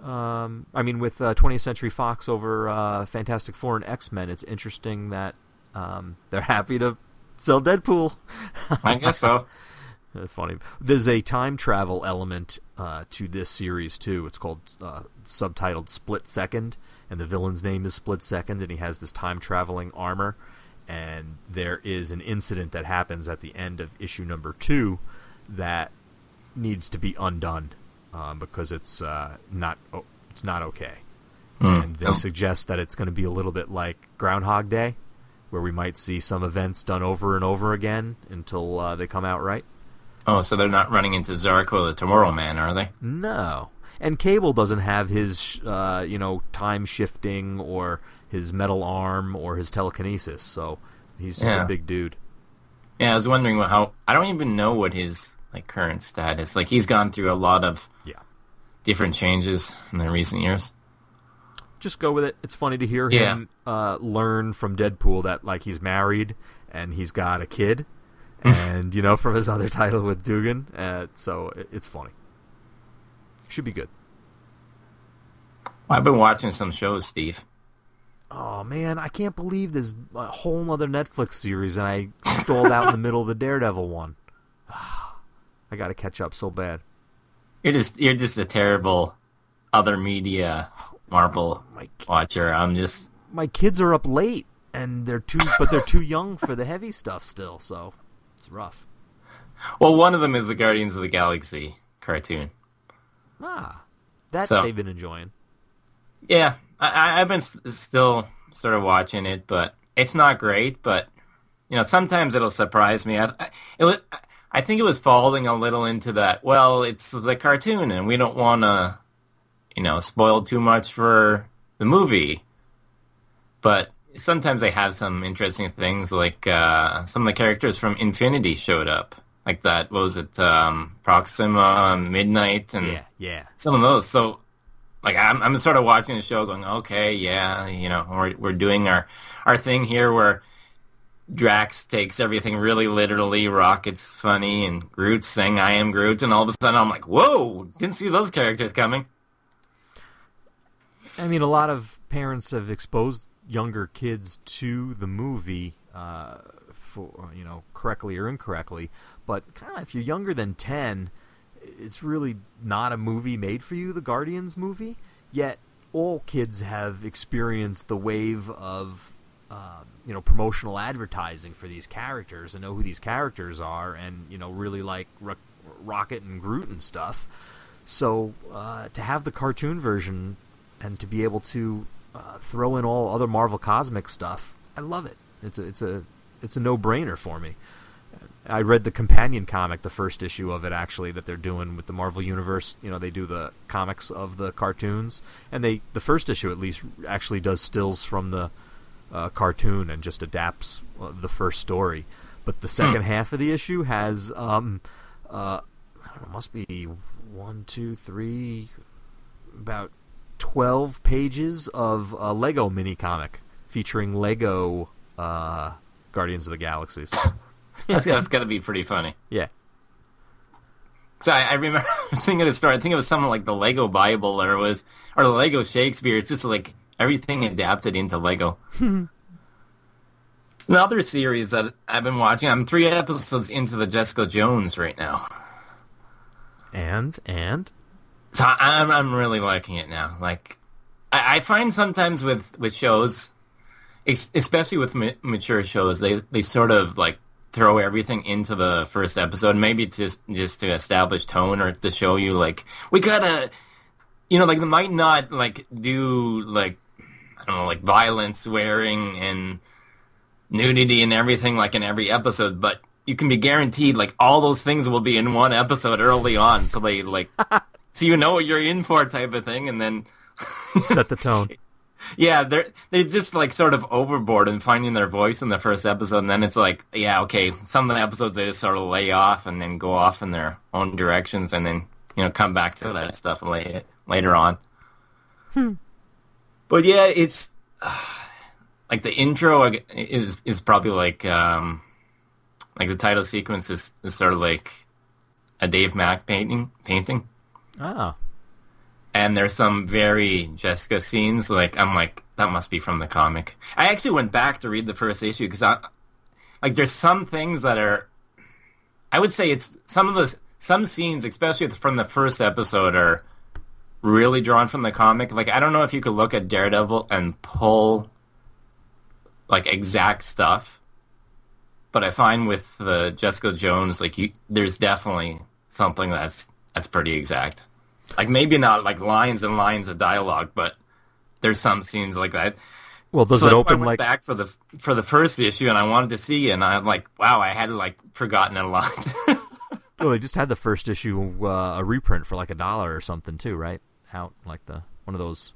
Speaker 2: Um, I mean, with uh, 20th Century Fox over uh, Fantastic Four and X Men, it's interesting that um, they're happy to sell Deadpool.
Speaker 3: I guess so.
Speaker 2: That's funny. There's a time travel element uh, to this series too. It's called uh, subtitled Split Second, and the villain's name is Split Second, and he has this time traveling armor. And there is an incident that happens at the end of issue number two that needs to be undone um, because it's uh, not oh, it's not okay. And they
Speaker 3: Oh.
Speaker 2: suggest that it's going to be a little bit like Groundhog Day, where we might see some events done over and over again until uh, they come out right.
Speaker 3: Oh, so they're not running into Zarko the Tomorrow Man, are they?
Speaker 2: No. and Cable doesn't have his uh, you know time shifting or his metal arm or his telekinesis, so he's just
Speaker 3: Yeah.
Speaker 2: a big dude.
Speaker 3: Yeah, I was wondering how. I don't even know what his like current status. Like he's gone through a lot of
Speaker 2: Yeah.
Speaker 3: different changes in the recent years.
Speaker 2: just go with it. It's funny to hear
Speaker 3: Yeah.
Speaker 2: him uh, learn from Deadpool that like he's married and he's got a kid, and you know from his other title with Dugan. Uh, so it, it's funny. Should be good.
Speaker 3: I've been watching some shows, Steve.
Speaker 2: Oh man, I can't believe there's a whole other Netflix series, and I stalled out in the middle of the Daredevil one. I got to catch up so bad.
Speaker 3: You're just you're just a terrible other media Marvel
Speaker 2: My
Speaker 3: watcher. I'm just
Speaker 2: my kids are up late, and they're too, but they're too young for the heavy stuff still. So it's rough.
Speaker 3: well, one of them is the Guardians of the Galaxy cartoon.
Speaker 2: Ah, that
Speaker 3: So-
Speaker 2: they've been enjoying.
Speaker 3: Yeah, I, I- I've been s- still sort of watching it, but it's not great. But you know, sometimes it'll surprise me. I, I, it was, I think it was falling a little into that. Well, it's the cartoon, and we don't want to, you know, spoil too much for the movie. But sometimes they have some interesting things, like uh, some of the characters from Infinity showed up, like that. What was it? Um, Proxima, Midnight, and
Speaker 2: Yeah, yeah.
Speaker 3: some of those. So, like, I'm I'm sort of watching the show, going, okay, yeah, you know, we're we're doing our our thing here where Drax takes everything really literally, Rocket's funny, and Groot's saying "I am Groot," and all of a sudden I'm like, whoa, didn't see those characters coming.
Speaker 2: I mean, a lot of parents have exposed younger kids to the movie, uh, for you know, correctly or incorrectly. But kind of, if you're younger than ten, it's really not a movie made for you. The Guardians movie, yet all kids have experienced the wave of um, you know promotional advertising for these characters and know who these characters are, and you know really like Ro- Rocket and Groot and stuff. So uh, to have the cartoon version and to be able to uh, throw in all other Marvel Cosmic stuff, I love it. It's a it's a it's a no brainer for me. I read the companion comic, the first issue of it actually that they're doing with the Marvel Universe. You know, they do the comics of the cartoons, and they the first issue at least actually does stills from the uh, cartoon and just adapts uh, the first story. But the second half of the issue has um, uh, I don't know, must be one, two, three, about twelve pages of a Lego mini comic featuring Lego uh, Guardians of the Galaxies.
Speaker 3: That's, that's to be pretty funny.
Speaker 2: yeah.
Speaker 3: So I, I remember thinking a story. I think it was something like the Lego Bible, or it was or the Lego Shakespeare. It's just like everything adapted into Lego. Hmm. Another series that I've been watching. I'm three episodes into the Jessica Jones right now,
Speaker 2: And and
Speaker 3: so I, I'm I'm really liking it now. Like I, I find sometimes with with shows, especially with ma- mature shows, they they sort of like throw everything into the first episode, maybe just just to establish tone or to show you like we gotta, you know, like they might not like do like I don't know like violence, swearing, and nudity and everything like in every episode, but you can be guaranteed like all those things will be in one episode early on, so they like so you know what you're in for type of thing, and then.
Speaker 2: set the tone.
Speaker 3: Yeah, they're they just like sort of overboard in finding their voice in the first episode, and then it's like, yeah, okay, some of the episodes they just sort of lay off and then go off in their own directions, and then you know come back to that stuff lay, later on. Hmm. But yeah, it's like the intro is is probably like um like the title sequence is, is sort of like a Dave Mack painting painting
Speaker 2: Ah,
Speaker 3: and there's some very Jessica scenes. Like I'm like that must be from the comic. I actually went back to read the first issue because I like there's some things that are. I would say it's some of the some scenes, especially from the first episode, are really drawn from the comic. Like I don't know if you could look at Daredevil and pull like exact stuff, but I find with the Jessica Jones, like you, there's definitely something that's that's pretty exact. Like maybe not like lines and lines of dialogue, but there's some scenes like that.
Speaker 2: well, does
Speaker 3: so
Speaker 2: it
Speaker 3: that's why I went
Speaker 2: like
Speaker 3: back for the for the first issue, and I wanted to see, and I'm like, wow, I had like forgotten a lot.
Speaker 2: Well, they just had the first issue uh, a reprint for like a dollar or something too, right? Out, like the one of those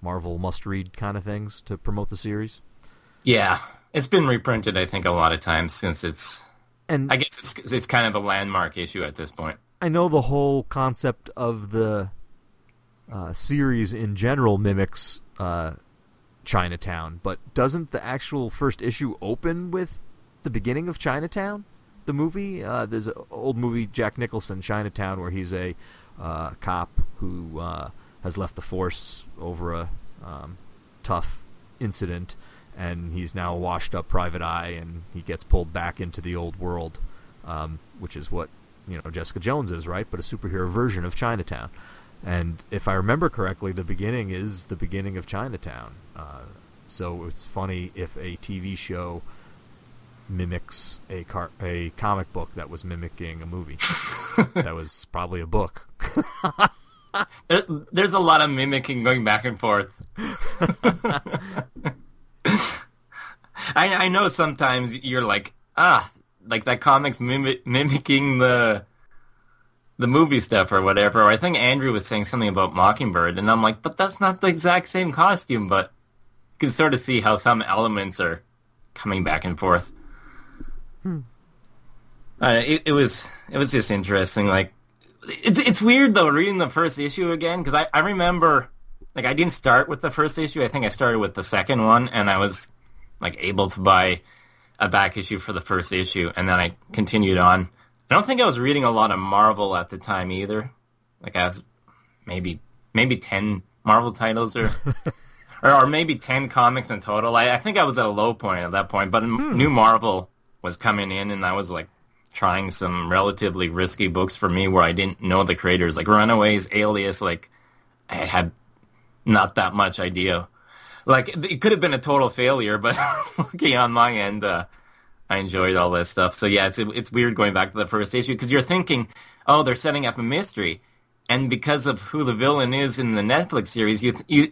Speaker 2: Marvel must-read kind of things to promote the series.
Speaker 3: Yeah, it's been reprinted. I think a lot of times since it's.
Speaker 2: And
Speaker 3: I guess it's it's kind of a landmark issue at this point.
Speaker 2: I know the whole concept of the uh, series in general mimics uh, Chinatown, but doesn't the actual first issue open with the beginning of Chinatown? The movie, uh, there's an old movie Jack Nicholson, Chinatown, where he's a uh, cop who uh, has left the force over a um, tough incident, and he's now a washed-up private eye, and he gets pulled back into the old world, um, which is what you know Jessica Jones is, right? But a superhero version of Chinatown. And if I remember correctly, the beginning is the beginning of Chinatown. Uh, so it's funny if a TV show mimics a car- a comic book that was mimicking a movie. that was probably a book.
Speaker 3: There's a lot of mimicking going back and forth. I, I know sometimes you're like, ah, like that comic's mimic, mimicking the the movie stuff or whatever. Or I think Andrew was saying something about Mockingbird, and I'm like, but that's not the exact same costume. But you can sort of see how some elements are coming back and forth. Hmm. Uh, it, it was it was just interesting. Like it's it's weird though reading the first issue again because I I remember like I didn't start with the first issue. I think I started with the second one, and I was like able to buy a back issue for the first issue, and then I continued on. I don't think I was reading a lot of Marvel at the time either. Like I was maybe maybe ten Marvel titles or or, or, maybe ten comics in total. I, I, think I was at a low point at that point, but hmm. new Marvel was coming in, and I was like trying some relatively risky books for me where I didn't know the creators, like Runaways, Alias. Like I had not that much idea. Like it could have been a total failure, but looking on my end, uh, I enjoyed all this stuff. So yeah, it's it's weird going back to the first issue because you're thinking, oh, they're setting up a mystery, and because of who the villain is in the Netflix series, you you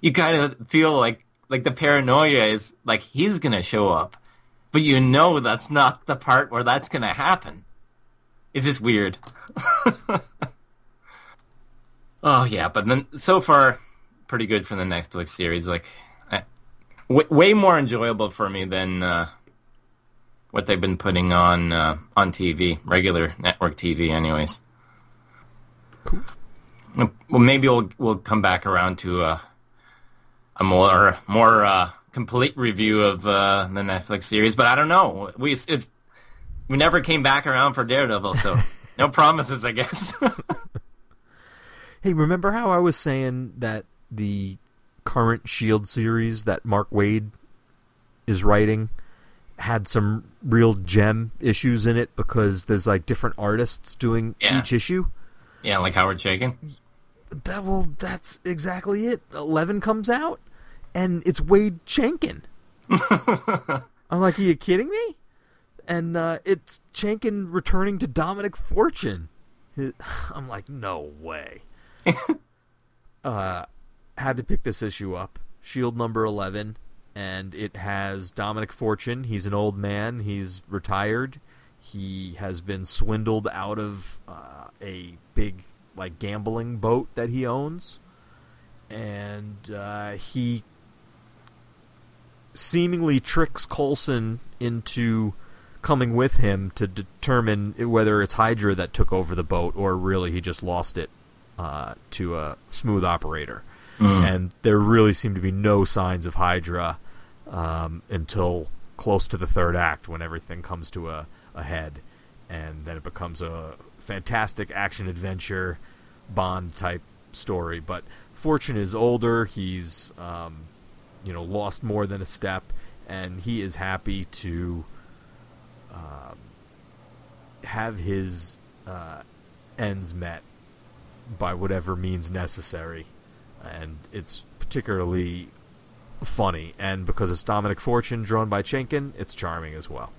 Speaker 3: you kind of feel like like the paranoia is like he's gonna show up, but you know that's not the part where that's gonna happen. It's just weird. oh yeah, but then so far pretty good for the Netflix series. Like, w- way more enjoyable for me than uh, what they've been putting on uh, on TV, regular network TV, anyways. Cool. Well, maybe we'll we'll come back around to uh, a more more uh, complete review of uh, the Netflix series, but I don't know. We it's we never came back around for Daredevil, so no promises, I guess.
Speaker 2: hey, remember how I was saying that the current Shield series that Mark Waid is writing had some real gem issues in it because there's like different artists doing yeah. each issue.
Speaker 3: Yeah, like Howard Chaykin.
Speaker 2: That well, that's exactly it. Eleven comes out, and it's Waid Chaykin. I'm like, are you kidding me? And uh, it's Chaykin returning to Dominic Fortune. I'm like, no way. uh, had to pick this issue up. Shield number 11 and it has Dominic Fortune. He's an old man. He's retired. He has been swindled out of uh, a big like gambling boat that he owns, and uh, he seemingly tricks Coulson into coming with him to determine whether it's Hydra that took over the boat or really he just lost it uh, to a smooth operator mm. and there really seem to be no signs of Hydra um, until close to the third act when everything comes to a, a head, and then it becomes a fantastic action adventure Bond type story. But Fortune is older; he's um, you know lost more than a step, and he is happy to um, have his uh, ends met by whatever means necessary and it's particularly funny. And because it's Dominic Fortune drawn by Chaykin, it's charming as well.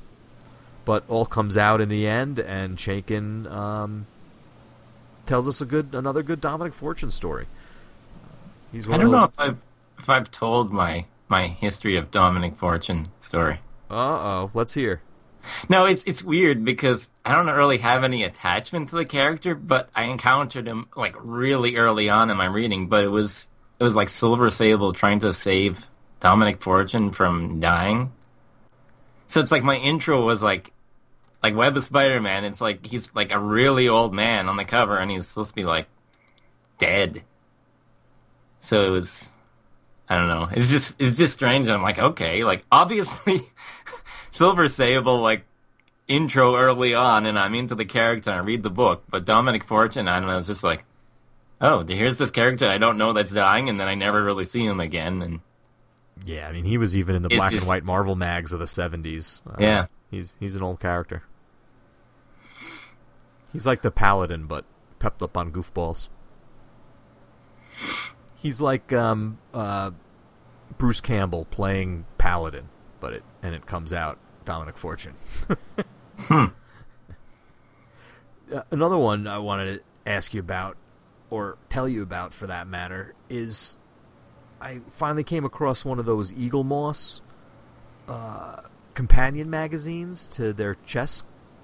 Speaker 2: But all comes out in the end, and Chaykin um, tells us a good, another good Dominic Fortune story.
Speaker 3: He's I don't know if I've if I've told my my history of Dominic Fortune story.
Speaker 2: Uh oh, let's hear.
Speaker 3: No, it's it's weird because I don't really have any attachment to the character, but I encountered him like really early on in my reading. But it was it was like Silver Sable trying to save Dominic Fortune from dying. So it's like my intro was like like Web of Spider-Man. It's like he's like a really old man on the cover, and he's supposed to be like dead. So it was I don't know. It's just it's just strange. I'm like, okay, like obviously Silver Sable like intro early on, and I'm into the character and I read the book. But Dominic Fortune, I don't know, it's just like, oh, here's this character I don't know that's dying, and then I never really see him again. And
Speaker 2: Yeah, I mean, he was even in the black
Speaker 3: just-
Speaker 2: and white Marvel mags of the '70s. Uh,
Speaker 3: Yeah.
Speaker 2: he's he's an old character. He's like the Paladin, but pepped up on goofballs. He's like um, uh, Bruce Campbell playing Paladin, but it and it comes out Dominic Fortune. Uh, another one I wanted to ask you about, or tell you about for that matter, is I finally came across one of those Eaglemoss uh, companion magazines to their chess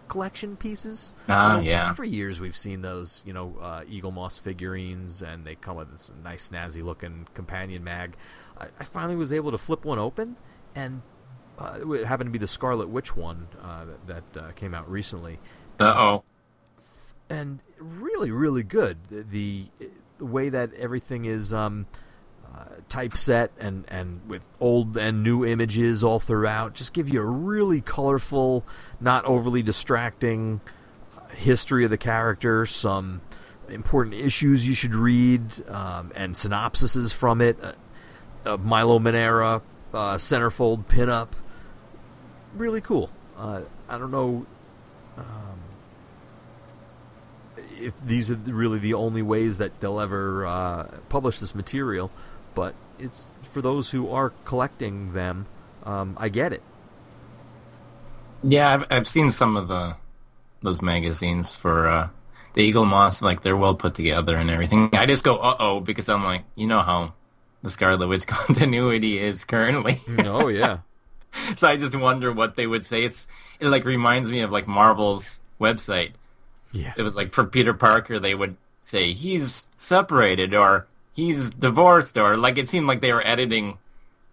Speaker 2: collection pieces.
Speaker 3: Ah, yeah.
Speaker 2: For years, we've seen those, you know, uh, Eaglemoss figurines, and they come with this nice, snazzy looking companion mag. I, I finally was able to flip one open, and uh, it happened to be the Scarlet Witch one uh, that, that uh, came out recently
Speaker 3: uh oh,
Speaker 2: and really, really good. The the, way that everything is um, uh, typeset and and with old and new images all throughout, just give you a really colorful, not overly distracting uh, history of the character. Some important issues you should read um, and synopsises from it. Uh, of Milo Manara uh, centerfold pinup, really cool. Uh, I don't know if these are really the only ways that they'll ever uh, publish this material, but it's for those who are collecting them. Um, I get it.
Speaker 3: yeah. I've I've seen some of the those magazines for uh, the Eaglemoss. Like they're well put together and everything. I just go uh oh because I'm like, you know how the Scarlet Witch continuity is currently.
Speaker 2: oh yeah,
Speaker 3: so I just wonder what they would say. It's it like reminds me of like Marvel's website.
Speaker 2: yeah.
Speaker 3: It was like for Peter Parker, they would say he's separated or he's divorced or like it seemed like they were editing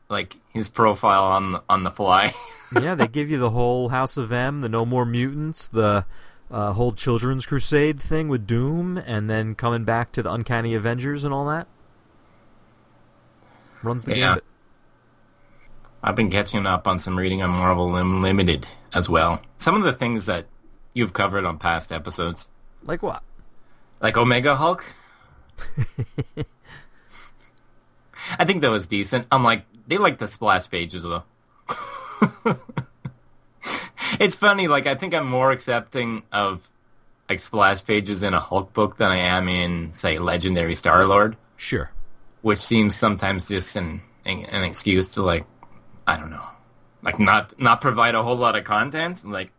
Speaker 3: like his profile on the, on the fly.
Speaker 2: yeah, they give you the whole House of M, the No More Mutants, the uh, whole Children's Crusade thing with Doom, and then coming back to the Uncanny Avengers and all that. Runs the
Speaker 3: Yeah.
Speaker 2: gambit.
Speaker 3: I've been catching up on some reading on Marvel Unlimited as well. Some of the things that you've covered on past episodes,
Speaker 2: Like what?
Speaker 3: like Omega Hulk. I think that was decent. I'm like, they like the splash pages though. it's funny, like I think I'm more accepting of like splash pages in a Hulk book than I am in, say, Legendary Star Lord,
Speaker 2: Sure.
Speaker 3: Which seems sometimes just an an excuse to like, I don't know, like not not provide a whole lot of content. Like,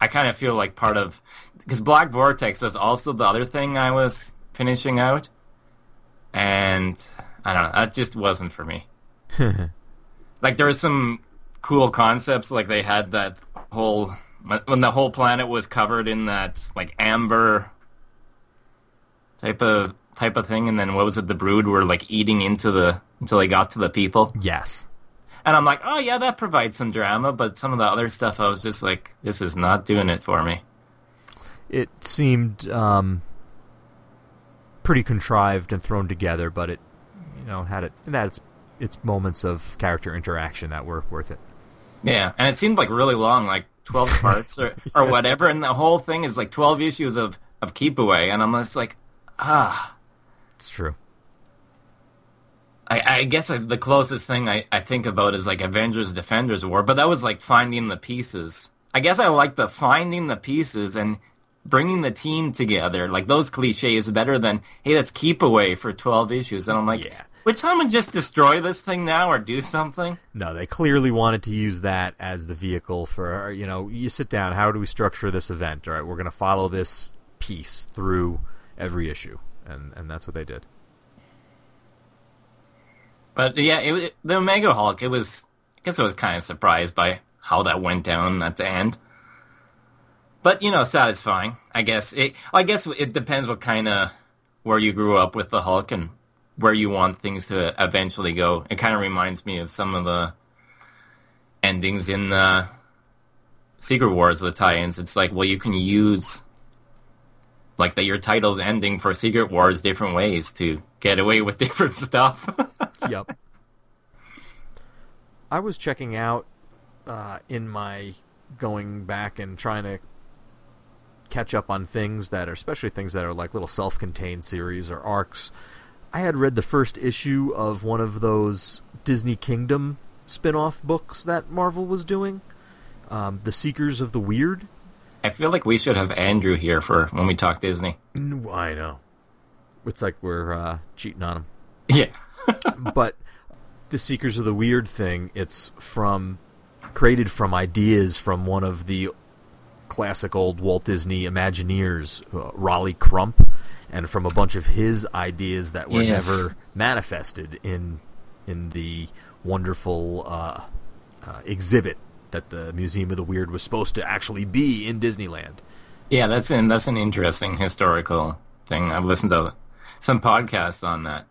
Speaker 3: I kind of feel like part of because Black Vortex was also the other thing I was finishing out, and I don't know, that just wasn't for me. like there was some cool concepts, like they had that whole when the whole planet was covered in that like amber type of type of thing, and then what was it? The brood were like eating into the until they got to the people.
Speaker 2: Yes.
Speaker 3: And I'm like, oh yeah, that provides some drama, but some of the other stuff, I was just like, this is not doing it for me.
Speaker 2: it seemed um, pretty contrived and thrown together, but it, you know, had it it had its its moments of character interaction that were worth it.
Speaker 3: Yeah, and it seemed like really long, like 12 parts or, or whatever, and the whole thing is like 12 issues of, of Keep Away, and I'm just like, ah.
Speaker 2: It's true.
Speaker 3: I, I guess I, the closest thing I, I think about is like Avengers Defenders War, but that was like finding the pieces. I guess I like the finding the pieces and bringing the team together. Like those cliches better than hey, let's keep away for twelve issues. And I'm like,
Speaker 2: Yeah.
Speaker 3: would someone just destroy this thing now or do something?
Speaker 2: No, they clearly wanted to use that as the vehicle for you know. You sit down. How do we structure this event? All right, we're going to follow this piece through every issue, and and that's what they did.
Speaker 3: But yeah, it, the Omega Hulk. It was. I guess I was kind of surprised by how that went down at the end. But you know, satisfying. I guess it. I guess it depends what kind of where you grew up with the Hulk and where you want things to eventually go. It kind of reminds me of some of the endings in the Secret Wars, the tie-ins. It's like, well, you can use like that your title's ending for Secret Wars different ways to get away with different stuff.
Speaker 2: yep. I was checking out uh, in my going back and trying to catch up on things that are, especially things that are like little self-contained series or arcs. I had read the first issue of one of those Disney Kingdom spin-off books that Marvel was doing, um, The Seekers of the Weird.
Speaker 3: I feel like we should have Andrew here for when we talk Disney.
Speaker 2: I know. It's like we're uh, cheating on him.
Speaker 3: Yeah.
Speaker 2: but the Seekers of the Weird thing, it's from created from ideas from one of the classic old Walt Disney Imagineers, uh, Rolly Crump, and from a bunch of his ideas that were yes. never manifested in in the wonderful uh, uh, exhibit that the Museum of the Weird was supposed to actually be in Disneyland.
Speaker 3: Yeah, that's an that's an interesting historical thing. I've listened to some podcasts on that.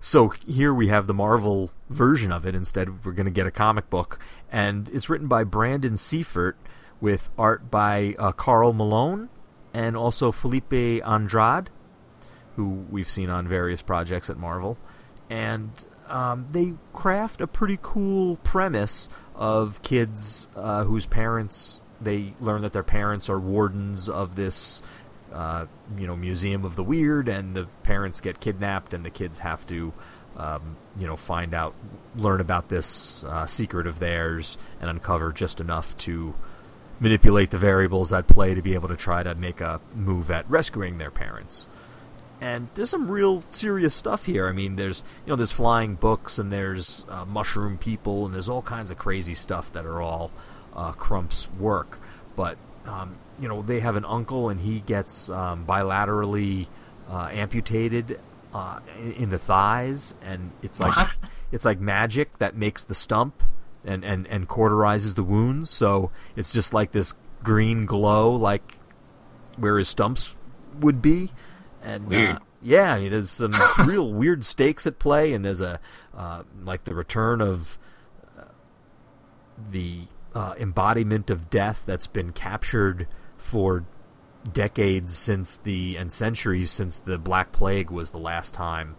Speaker 2: So here we have the Marvel version of it. Instead, we're going to get a comic book, and it's written by Brandon Seifert with art by uh, Karl Moline and also Filipe Andrade, who we've seen on various projects at Marvel. And um, they craft a pretty cool premise of kids uh, whose parents they learn that their parents are wardens of this uh, you know museum of the weird and the parents get kidnapped and the kids have to um, you know find out learn about this uh, secret of theirs and uncover just enough to manipulate the variables at play to be able to try to make a move at rescuing their parents and there's some real serious stuff here. I mean, there's you know there's flying books and there's uh, mushroom people and there's all kinds of crazy stuff that are all uh, Crump's work. But um, you know they have an uncle and he gets um, bilaterally uh, amputated uh, in the thighs, and it's like what? it's like magic that makes the stump and, and and cauterizes the wounds. So it's just like this green glow, like where his stumps would be and uh, yeah, I mean, there's some real weird stakes at play, and there's a uh, like the return of uh, the uh, embodiment of death that's been captured for decades since the and centuries since the Black Plague was the last time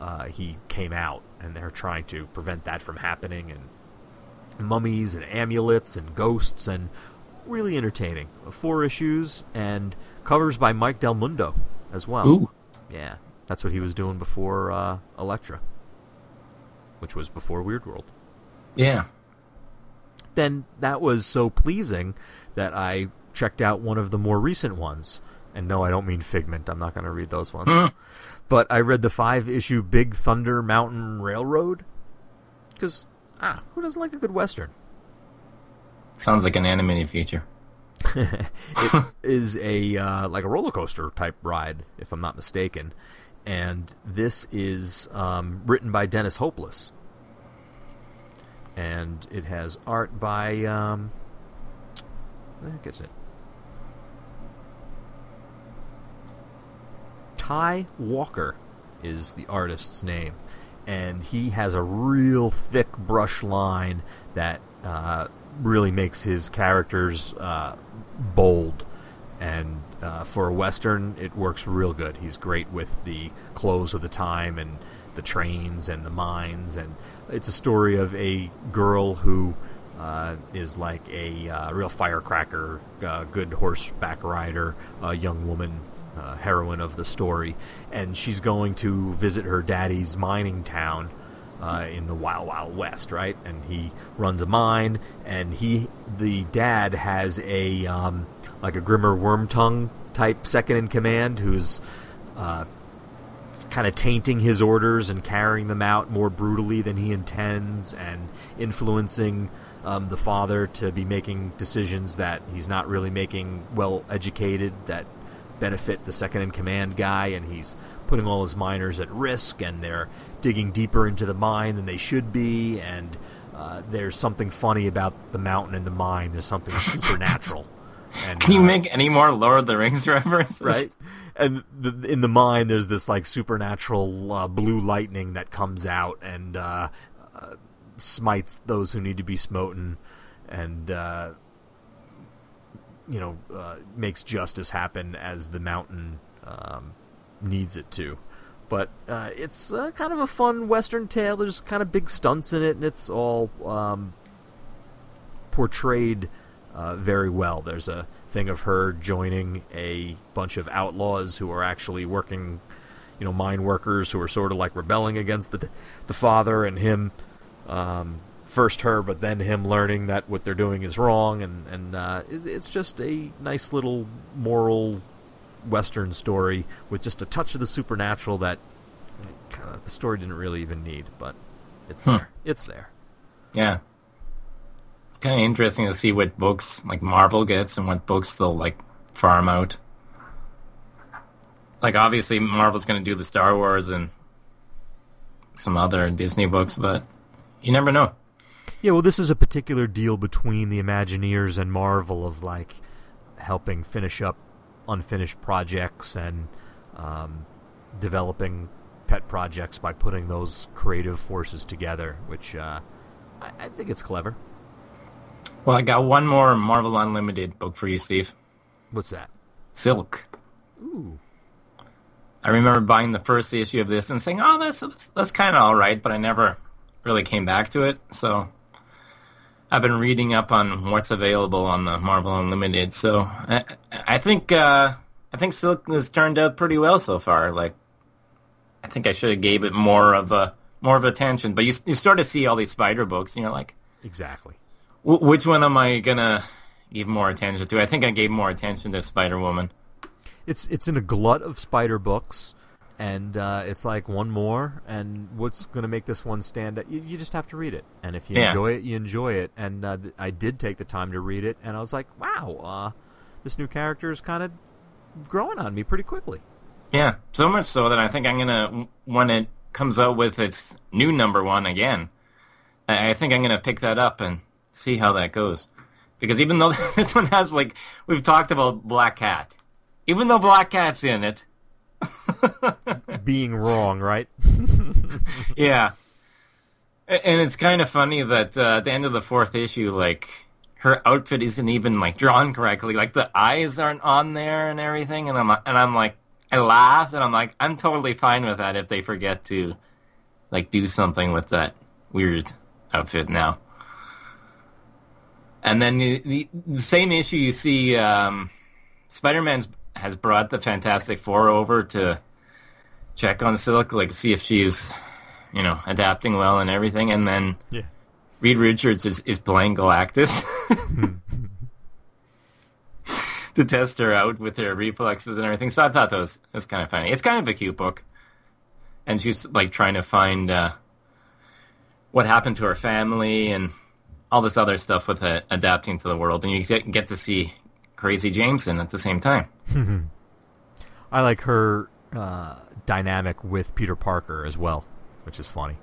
Speaker 2: uh, he came out, and they're trying to prevent that from happening, and mummies and amulets and ghosts and really entertaining. Four issues and covers by Mike Del Mundo as well.
Speaker 3: Ooh.
Speaker 2: Yeah, that's what he was doing before uh, Elektra, which was before Weirdworld.
Speaker 3: Yeah.
Speaker 2: Then that was so pleasing that I checked out one of the more recent ones. And no, I don't mean Figment. I'm not going to read those ones. but I read the five issue Big Thunder Mountain Railroad. Because, ah, who doesn't like a good Western?
Speaker 3: Sounds like an animated feature.
Speaker 2: it is a uh, like a roller coaster type ride, if I'm not mistaken. And this is um, written by Dennis Hopeless, and it has art by um, I think it's it. Tigh Walker is the artist's name, and he has a real thick brush line that uh, really makes his characters uh, bold. And uh, for a western, it works real good. He's great with the clothes of the time and the trains and the mines. And it's a story of a girl who uh, is like a uh, real firecracker, uh, good horseback rider, a young woman, uh, heroine of the story. And she's going to visit her daddy's mining town uh, in the Wild Wild West, right? And he runs a mine, and he, the dad, has a um, like a Grima Wormtongue type second in command who's uh, kind of tainting his orders and carrying them out more brutally than he intends, and influencing um, the father to be making decisions that he's not really making well educated that benefit the second in command guy, and he's putting all his miners at risk, and they're digging deeper into the mine than they should be, and uh, there's something funny about the mountain and the mine. There's something supernatural. And,
Speaker 3: Can you
Speaker 2: uh,
Speaker 3: make any more Lord of the Rings references?
Speaker 2: right? And the, in the mine, there's this like supernatural uh, blue lightning that comes out and uh, uh, smites those who need to be smoten, and uh, you know uh, makes justice happen as the mountain um, needs it to. But uh, it's uh, kind of a fun western tale. There's kind of big stunts in it, and it's all um, portrayed uh, very well. There's a thing of her joining a bunch of outlaws who are actually working, you know, mine workers who are sort of like rebelling against the the father and him. Um, first her, but then him learning that what they're doing is wrong, and and uh, it, it's just a nice little moral western story with just a touch of the supernatural that uh, the story didn't really even need, but it's
Speaker 3: Hmm.
Speaker 2: there. It's there.
Speaker 3: Yeah. It's kind of interesting to see what books like Marvel gets and what books they'll like farm out. Like obviously Marvel's going to do the Star Wars and some other Disney books, but you never know.
Speaker 2: Yeah, well, this is a particular deal between the Imagineers and Marvel of like helping finish up unfinished projects and um, developing pet projects by putting those creative forces together, which uh, I, I think it's clever.
Speaker 3: Well, I got one more Marvel Unlimited book for you, Steve.
Speaker 2: What's that?
Speaker 3: Silk.
Speaker 2: Ooh,
Speaker 3: I remember buying the first issue of this and saying, "Oh, that's that's, that's kind of all right," but I never really came back to it. So I've been reading up on what's available on the Marvel Unlimited. So I, I think uh, I think Silk has turned out pretty well so far. Like I think I should have gave it more of a more of attention. But you you sort of see all these spider books, and you're like,
Speaker 2: exactly.
Speaker 3: "Wh- which one am I gonna give more attention to? I think I gave more attention to Spider Woman.
Speaker 2: It's it's in a glut of spider books, and uh, it's like one more. And what's going to make this one stand out? You, you just have to read it, and if you
Speaker 3: Yeah.
Speaker 2: enjoy it, you enjoy it. And uh, th- I did take the time to read it, and I was like, wow, uh, this new character is kind of growing on me pretty quickly.
Speaker 3: Yeah, so much so that I think I'm gonna when it comes out with its new number one again. I I think I'm gonna pick that up and see how that goes. Because even though this one has like we've talked about Black Cat, even though Black Cat's in it,
Speaker 2: Being wrong, right?
Speaker 3: yeah, and it's kind of funny that uh, at the end of the fourth issue, like her outfit isn't even like drawn correctly. Like the eyes aren't on there and everything, and I'm and I'm like I laughed and I'm like I'm totally fine with that if they forget to like do something with that weird outfit now. And then the, the, the same issue you see, um, Spider-Man's has brought the Fantastic Four over to check on Silk, like see if she's, you know, adapting well and everything. And then
Speaker 2: Yeah.
Speaker 3: Reed Richards is, is playing Galactus to test her out with her reflexes and everything. So I thought that was, was kind of funny. It's kind of a cute book. And she's like trying to find uh, what happened to her family and all this other stuff with uh, adapting to the world. And you get, get to see Crazy Jameson at the same time.
Speaker 2: I like her uh, dynamic with Peter Parker as well, which is funny.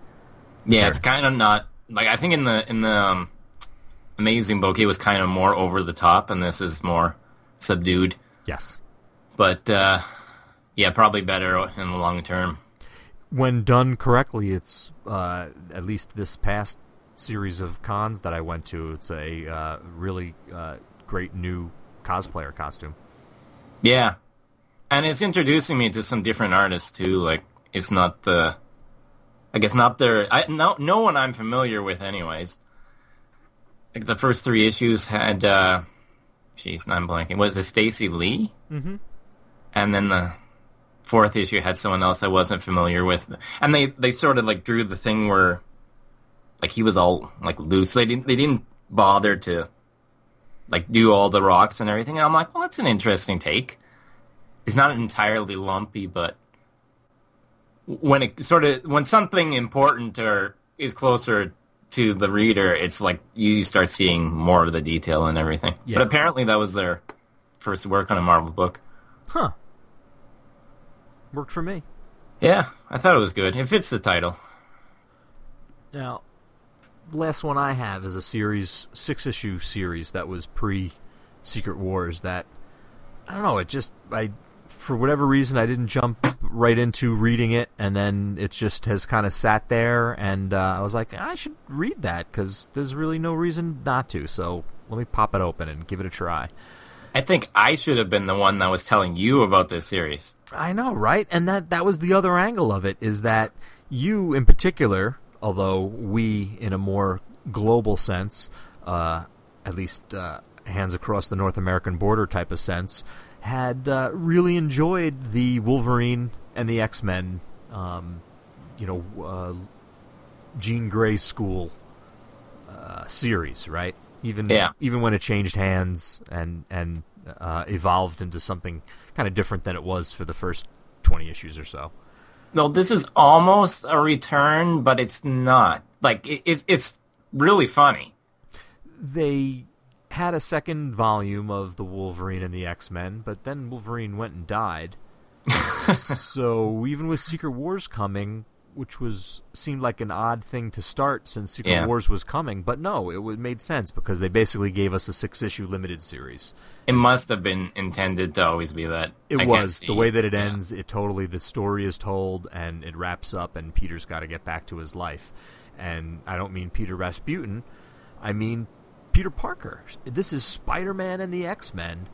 Speaker 3: Yeah, it's kind of not like I think in the in the um, Amazing book it was kind of more over the top, and this is more subdued.
Speaker 2: Yes.
Speaker 3: But uh, yeah, probably better in the long term.
Speaker 2: When done correctly, it's uh, at least this past series of cons that I went to. It's a uh, really uh, great new cosplayer costume.
Speaker 3: Yeah, and it's introducing me to some different artists too. Like it's not the, I guess not their. I no no one I'm familiar with, anyways. Like the first three issues had, uh, jeez, I'm blanking. Was it Stacey Lee?
Speaker 2: Mm-hmm.
Speaker 3: and then the fourth issue had someone else I wasn't familiar with, and they they sort of like drew the thing where like he was all like loose. They didn't they didn't bother to like do all the rocks and everything. And I'm like, well, that's an interesting take. It's not entirely lumpy, but when it sort of when something important or is closer to the reader, it's like you start seeing more of the detail and everything.
Speaker 2: Yeah.
Speaker 3: But apparently, that was their first work on a Marvel book.
Speaker 2: Huh. Worked for me.
Speaker 3: Yeah, I thought it was good. It fits the title.
Speaker 2: Now, the last one I have is a series, six issue series that was pre Secret Wars. That I don't know. It just I for whatever reason I didn't jump right into reading it, and then it just has kind of sat there, and uh, I was like, I should read that because there's really no reason not to. So let me pop it open and give it a try.
Speaker 3: I think I should have been the one that was telling you about this series.
Speaker 2: I know, right? And that that was the other angle of it is that you in particular, although we in a more global sense, uh, at least uh, hands across the North American border type of sense, had uh, really enjoyed the Wolverine and the X Men, um, you know, uh, Jean Grey school uh, series, right? Even
Speaker 3: Yeah.
Speaker 2: even when it changed hands and and uh, evolved into something kind of different than it was for the first twenty issues or so.
Speaker 3: No, this is almost a return, but it's not. Like it, it's it's really funny.
Speaker 2: They had a second volume of the Wolverine and the X Men, but then Wolverine went and died. so even with Secret Wars coming, which was seemed like an odd thing to start since Secret
Speaker 3: Yeah.
Speaker 2: Wars was coming, but no, it would made sense because they basically gave us a six issue limited series.
Speaker 3: It must have been intended to always be that.
Speaker 2: It
Speaker 3: I
Speaker 2: was the way that it
Speaker 3: yeah.
Speaker 2: ends. It totally the story is told and it wraps up, and Peter's got to get back to his life. And I don't mean Peter Rasputin, I mean Peter Parker. This is Spider Man and the X Men,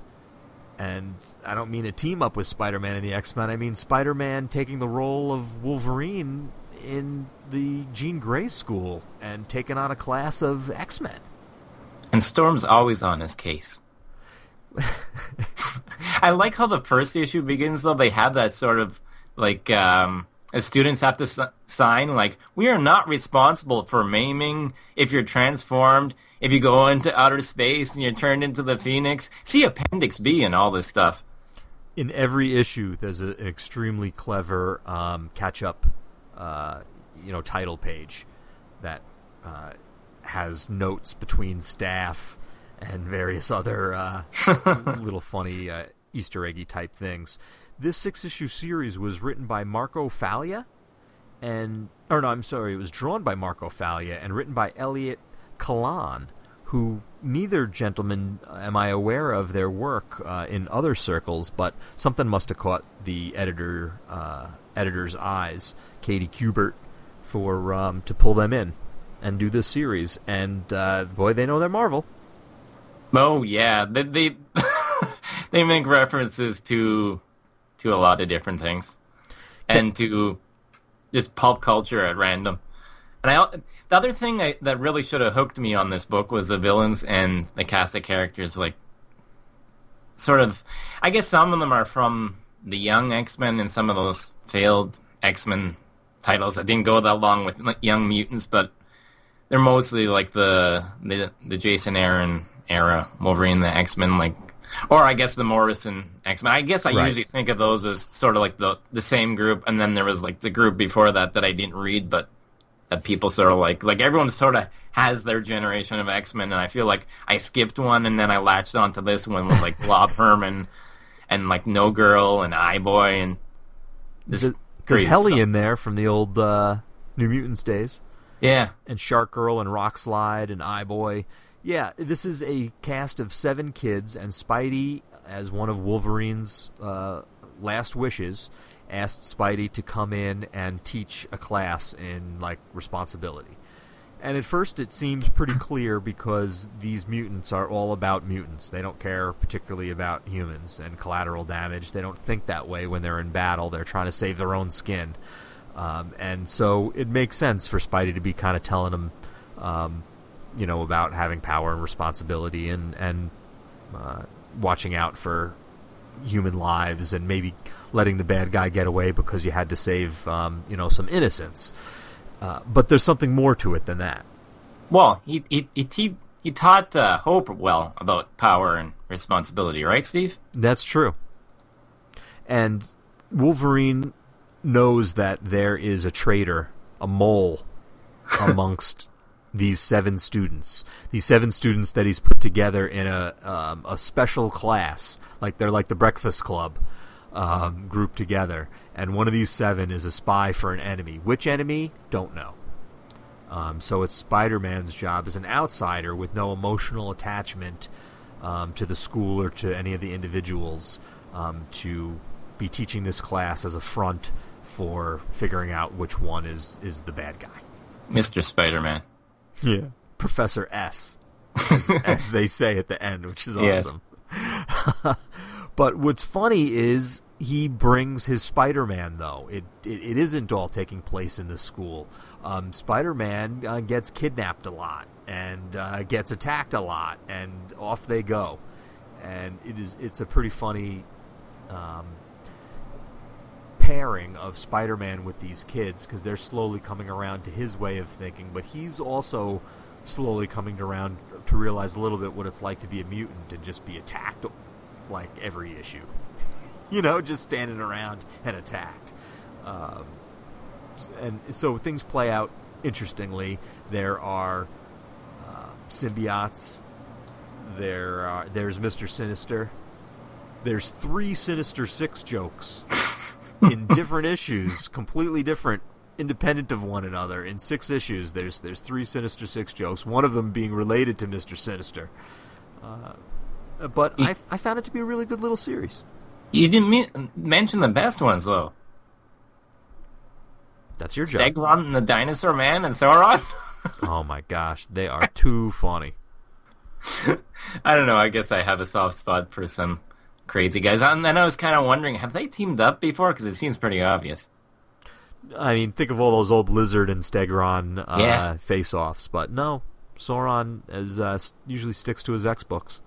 Speaker 2: and I don't mean a team up with Spider Man and the X Men. I mean Spider Man taking the role of Wolverine in the Jean Grey school and taking on a class of X Men.
Speaker 3: And Storm's always on his case. I like how the first issue begins though. They have that sort of like um, as students have to s- sign like we are not responsible for maiming if you're transformed, if you go into outer space and you're turned into the Phoenix. See Appendix B and all this stuff.
Speaker 2: in every issue there's a, an extremely clever um, catch up uh, you know title page that uh, has notes between staff and various other uh, little funny uh, Easter eggy type things. This six issue series was written by Marco Failla and or no, I'm sorry, it was drawn by Marco Failla and written by Elliot Kalan, who neither gentleman uh, am I aware of their work uh, in other circles, but something must have caught the editor uh, editor's eyes, Katie Kubert, for um, to pull them in and do this series. And uh, boy, they know their Marvel.
Speaker 3: Oh yeah, they they, they make references to to a lot of different things, and to just pulp culture at random. And I the other thing I, that really should have hooked me on this book was the villains and the cast of characters. Like, sort of, I guess some of them are from the Young X Men and some of those failed X Men titles that didn't go that long with Young Mutants, but they're mostly like the the, the Jason Aaron era Wolverine, the X Men, like, or I guess the Morrison X Men. I guess I
Speaker 2: Right.
Speaker 3: usually think of those as sort of like the the same group, and then there was like the group before that that I didn't read, but that people sort of like like everyone sort of has their generation of X Men, and I feel like I skipped one, and then I latched onto this one with like Blob Herman and like No Girl and Eye Boy and this
Speaker 2: There's
Speaker 3: crazy
Speaker 2: Helly
Speaker 3: stuff.
Speaker 2: in there from the old uh, New Mutants days.
Speaker 3: Yeah,
Speaker 2: and Shark Girl and Rock Slide and Eye Boy. Yeah, this is a cast of seven kids, and Spidey, as one of Wolverine's uh, last wishes, asked Spidey to come in and teach a class in like responsibility. And at first, it seems pretty clear because these mutants are all about mutants. They don't care particularly about humans and collateral damage. They don't think that way when they're in battle. They're trying to save their own skin. Um, and so it makes sense for Spidey to be kind of telling them, um, you know, about having power and responsibility and and uh, watching out for human lives and maybe letting the bad guy get away because you had to save, um, you know, some innocents. Uh, but there's something more to it than that.
Speaker 3: Well, he he he he, he taught uh, Hope well about power and responsibility, right, Steve?
Speaker 2: That's true. And Wolverine knows that there is a traitor, a mole, amongst these seven students. These seven students that he's put together in a um, a special class, like they're like the Breakfast Club, um, grouped together. And one of these seven is a spy for an enemy. Which enemy? Don't know. Um, so it's Spider Man's job as an outsider with no emotional attachment um, to the school or to any of the individuals um, to be teaching this class as a front for figuring out which one is, is the bad guy.
Speaker 3: Mr. Spider Man.
Speaker 2: Yeah. Professor S, as, as they say at the end, which is awesome. Yes. but what's funny is he brings his Spider-Man though. It it, it isn't all taking place in the school. Um, Spider-Man uh, gets kidnapped a lot and uh, gets attacked a lot, and off they go. And it is it's a pretty funny um, pairing of Spider-Man with these kids because they're slowly coming around to his way of thinking, but he's also slowly coming around to realize a little bit what it's like to be a mutant and just be attacked like every issue. you know, just standing around and attacked. Um, and so things play out interestingly. There are uh, symbiotes. There are there's Mister Sinister. There's three Sinister Six jokes in different issues, completely different, independent of one another. In six issues, there's there's three Sinister Six jokes. One of them being related to Mister Sinister. Uh, but I, I found it to be a really good little series.
Speaker 3: You didn't me- mention the best ones though.
Speaker 2: That's your job.
Speaker 3: Stegron and the Dinosaur Man and Sauron.
Speaker 2: Oh my gosh, they are too funny.
Speaker 3: I don't know. I guess I have a soft spot for some crazy guys. And then I was kind of wondering, have they teamed up before? Because it seems pretty obvious.
Speaker 2: I mean, think of all those old Lizard and Stegron uh,
Speaker 3: Yeah.
Speaker 2: face-offs, but no, Sauron is uh, usually sticks to his X books.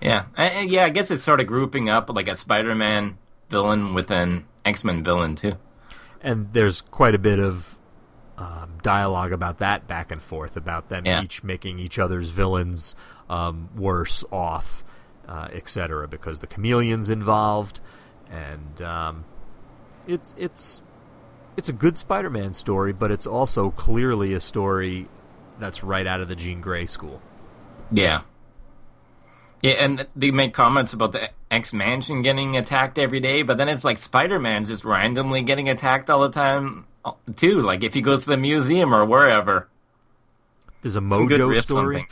Speaker 3: Yeah, I, yeah. I guess it's sort of grouping up like a Spider-Man villain with an X-Men villain too.
Speaker 2: and there's quite a bit of um, dialogue about that back and forth about them
Speaker 3: Yeah.
Speaker 2: each making each other's villains um, worse off, uh, etc. Because the chameleon's involved, and um, it's it's it's a good Spider-Man story, but it's also clearly a story that's right out of the Jean Grey school.
Speaker 3: Yeah. Yeah, and they make comments about the X Mansion getting attacked every day, but then it's like Spider Man's just randomly getting attacked all the time uh, too. Like if he goes to the museum or wherever.
Speaker 2: There's a
Speaker 3: Some
Speaker 2: Mojo story.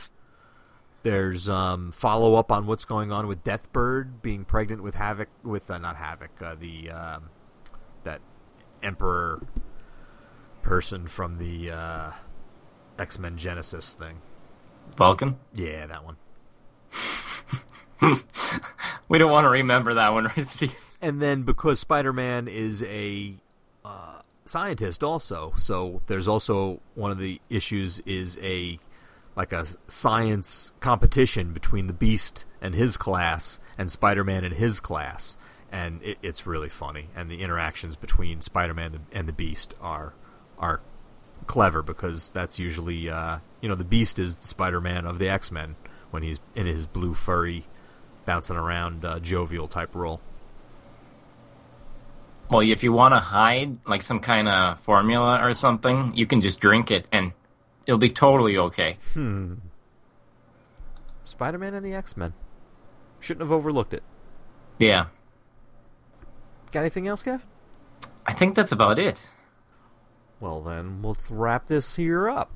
Speaker 2: There's um, follow up on what's going on with Deathbird being pregnant with Havoc, with uh, not Havoc, uh, the um, that Emperor person from the uh, X Men Genesis thing.
Speaker 3: Vulcan.
Speaker 2: Yeah, that one.
Speaker 3: We don't want to remember that one, right, Steve?
Speaker 2: And then because Spider Man is a uh, scientist, also, so there's also one of the issues is a like a science competition between the Beast and his class and Spider Man and his class, and it, it's really funny. And the interactions between Spider Man and the Beast are are clever because that's usually uh, you know the Beast is the Spider Man of the X Men when he's in his blue furry bouncing around uh, jovial type role.
Speaker 3: Well, if you want to hide like some kind of formula or something, you can just drink it and it'll be totally okay. Hmm.
Speaker 2: Spider Man and the X Men. Shouldn't have overlooked it.
Speaker 3: Yeah.
Speaker 2: Got anything else, Kev?
Speaker 3: I think that's about it.
Speaker 2: Well, then let's wrap this here up.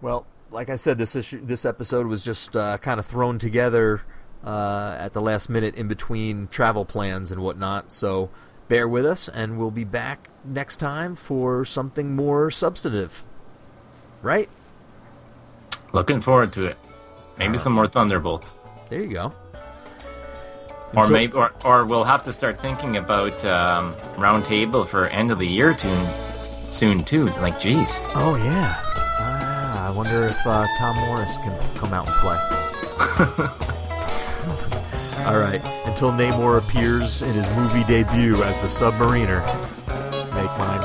Speaker 2: Well, like I said, this issue, this episode was just uh, kind of thrown together uh, at the last minute in between travel plans and whatnot. So bear with us, and we'll be back next time for something more substantive. Right?
Speaker 3: Looking forward to it. Maybe some more Thunderbolts.
Speaker 2: There you go.
Speaker 3: Or
Speaker 2: Until-
Speaker 3: maybe, or, or we'll have to start thinking about um, round table for end of the year tune soon too. Like, geez,
Speaker 2: Oh yeah. I wonder if uh, Tom Morris can come out and play. All right. Until Namor appears in his movie debut as the Submariner, make mine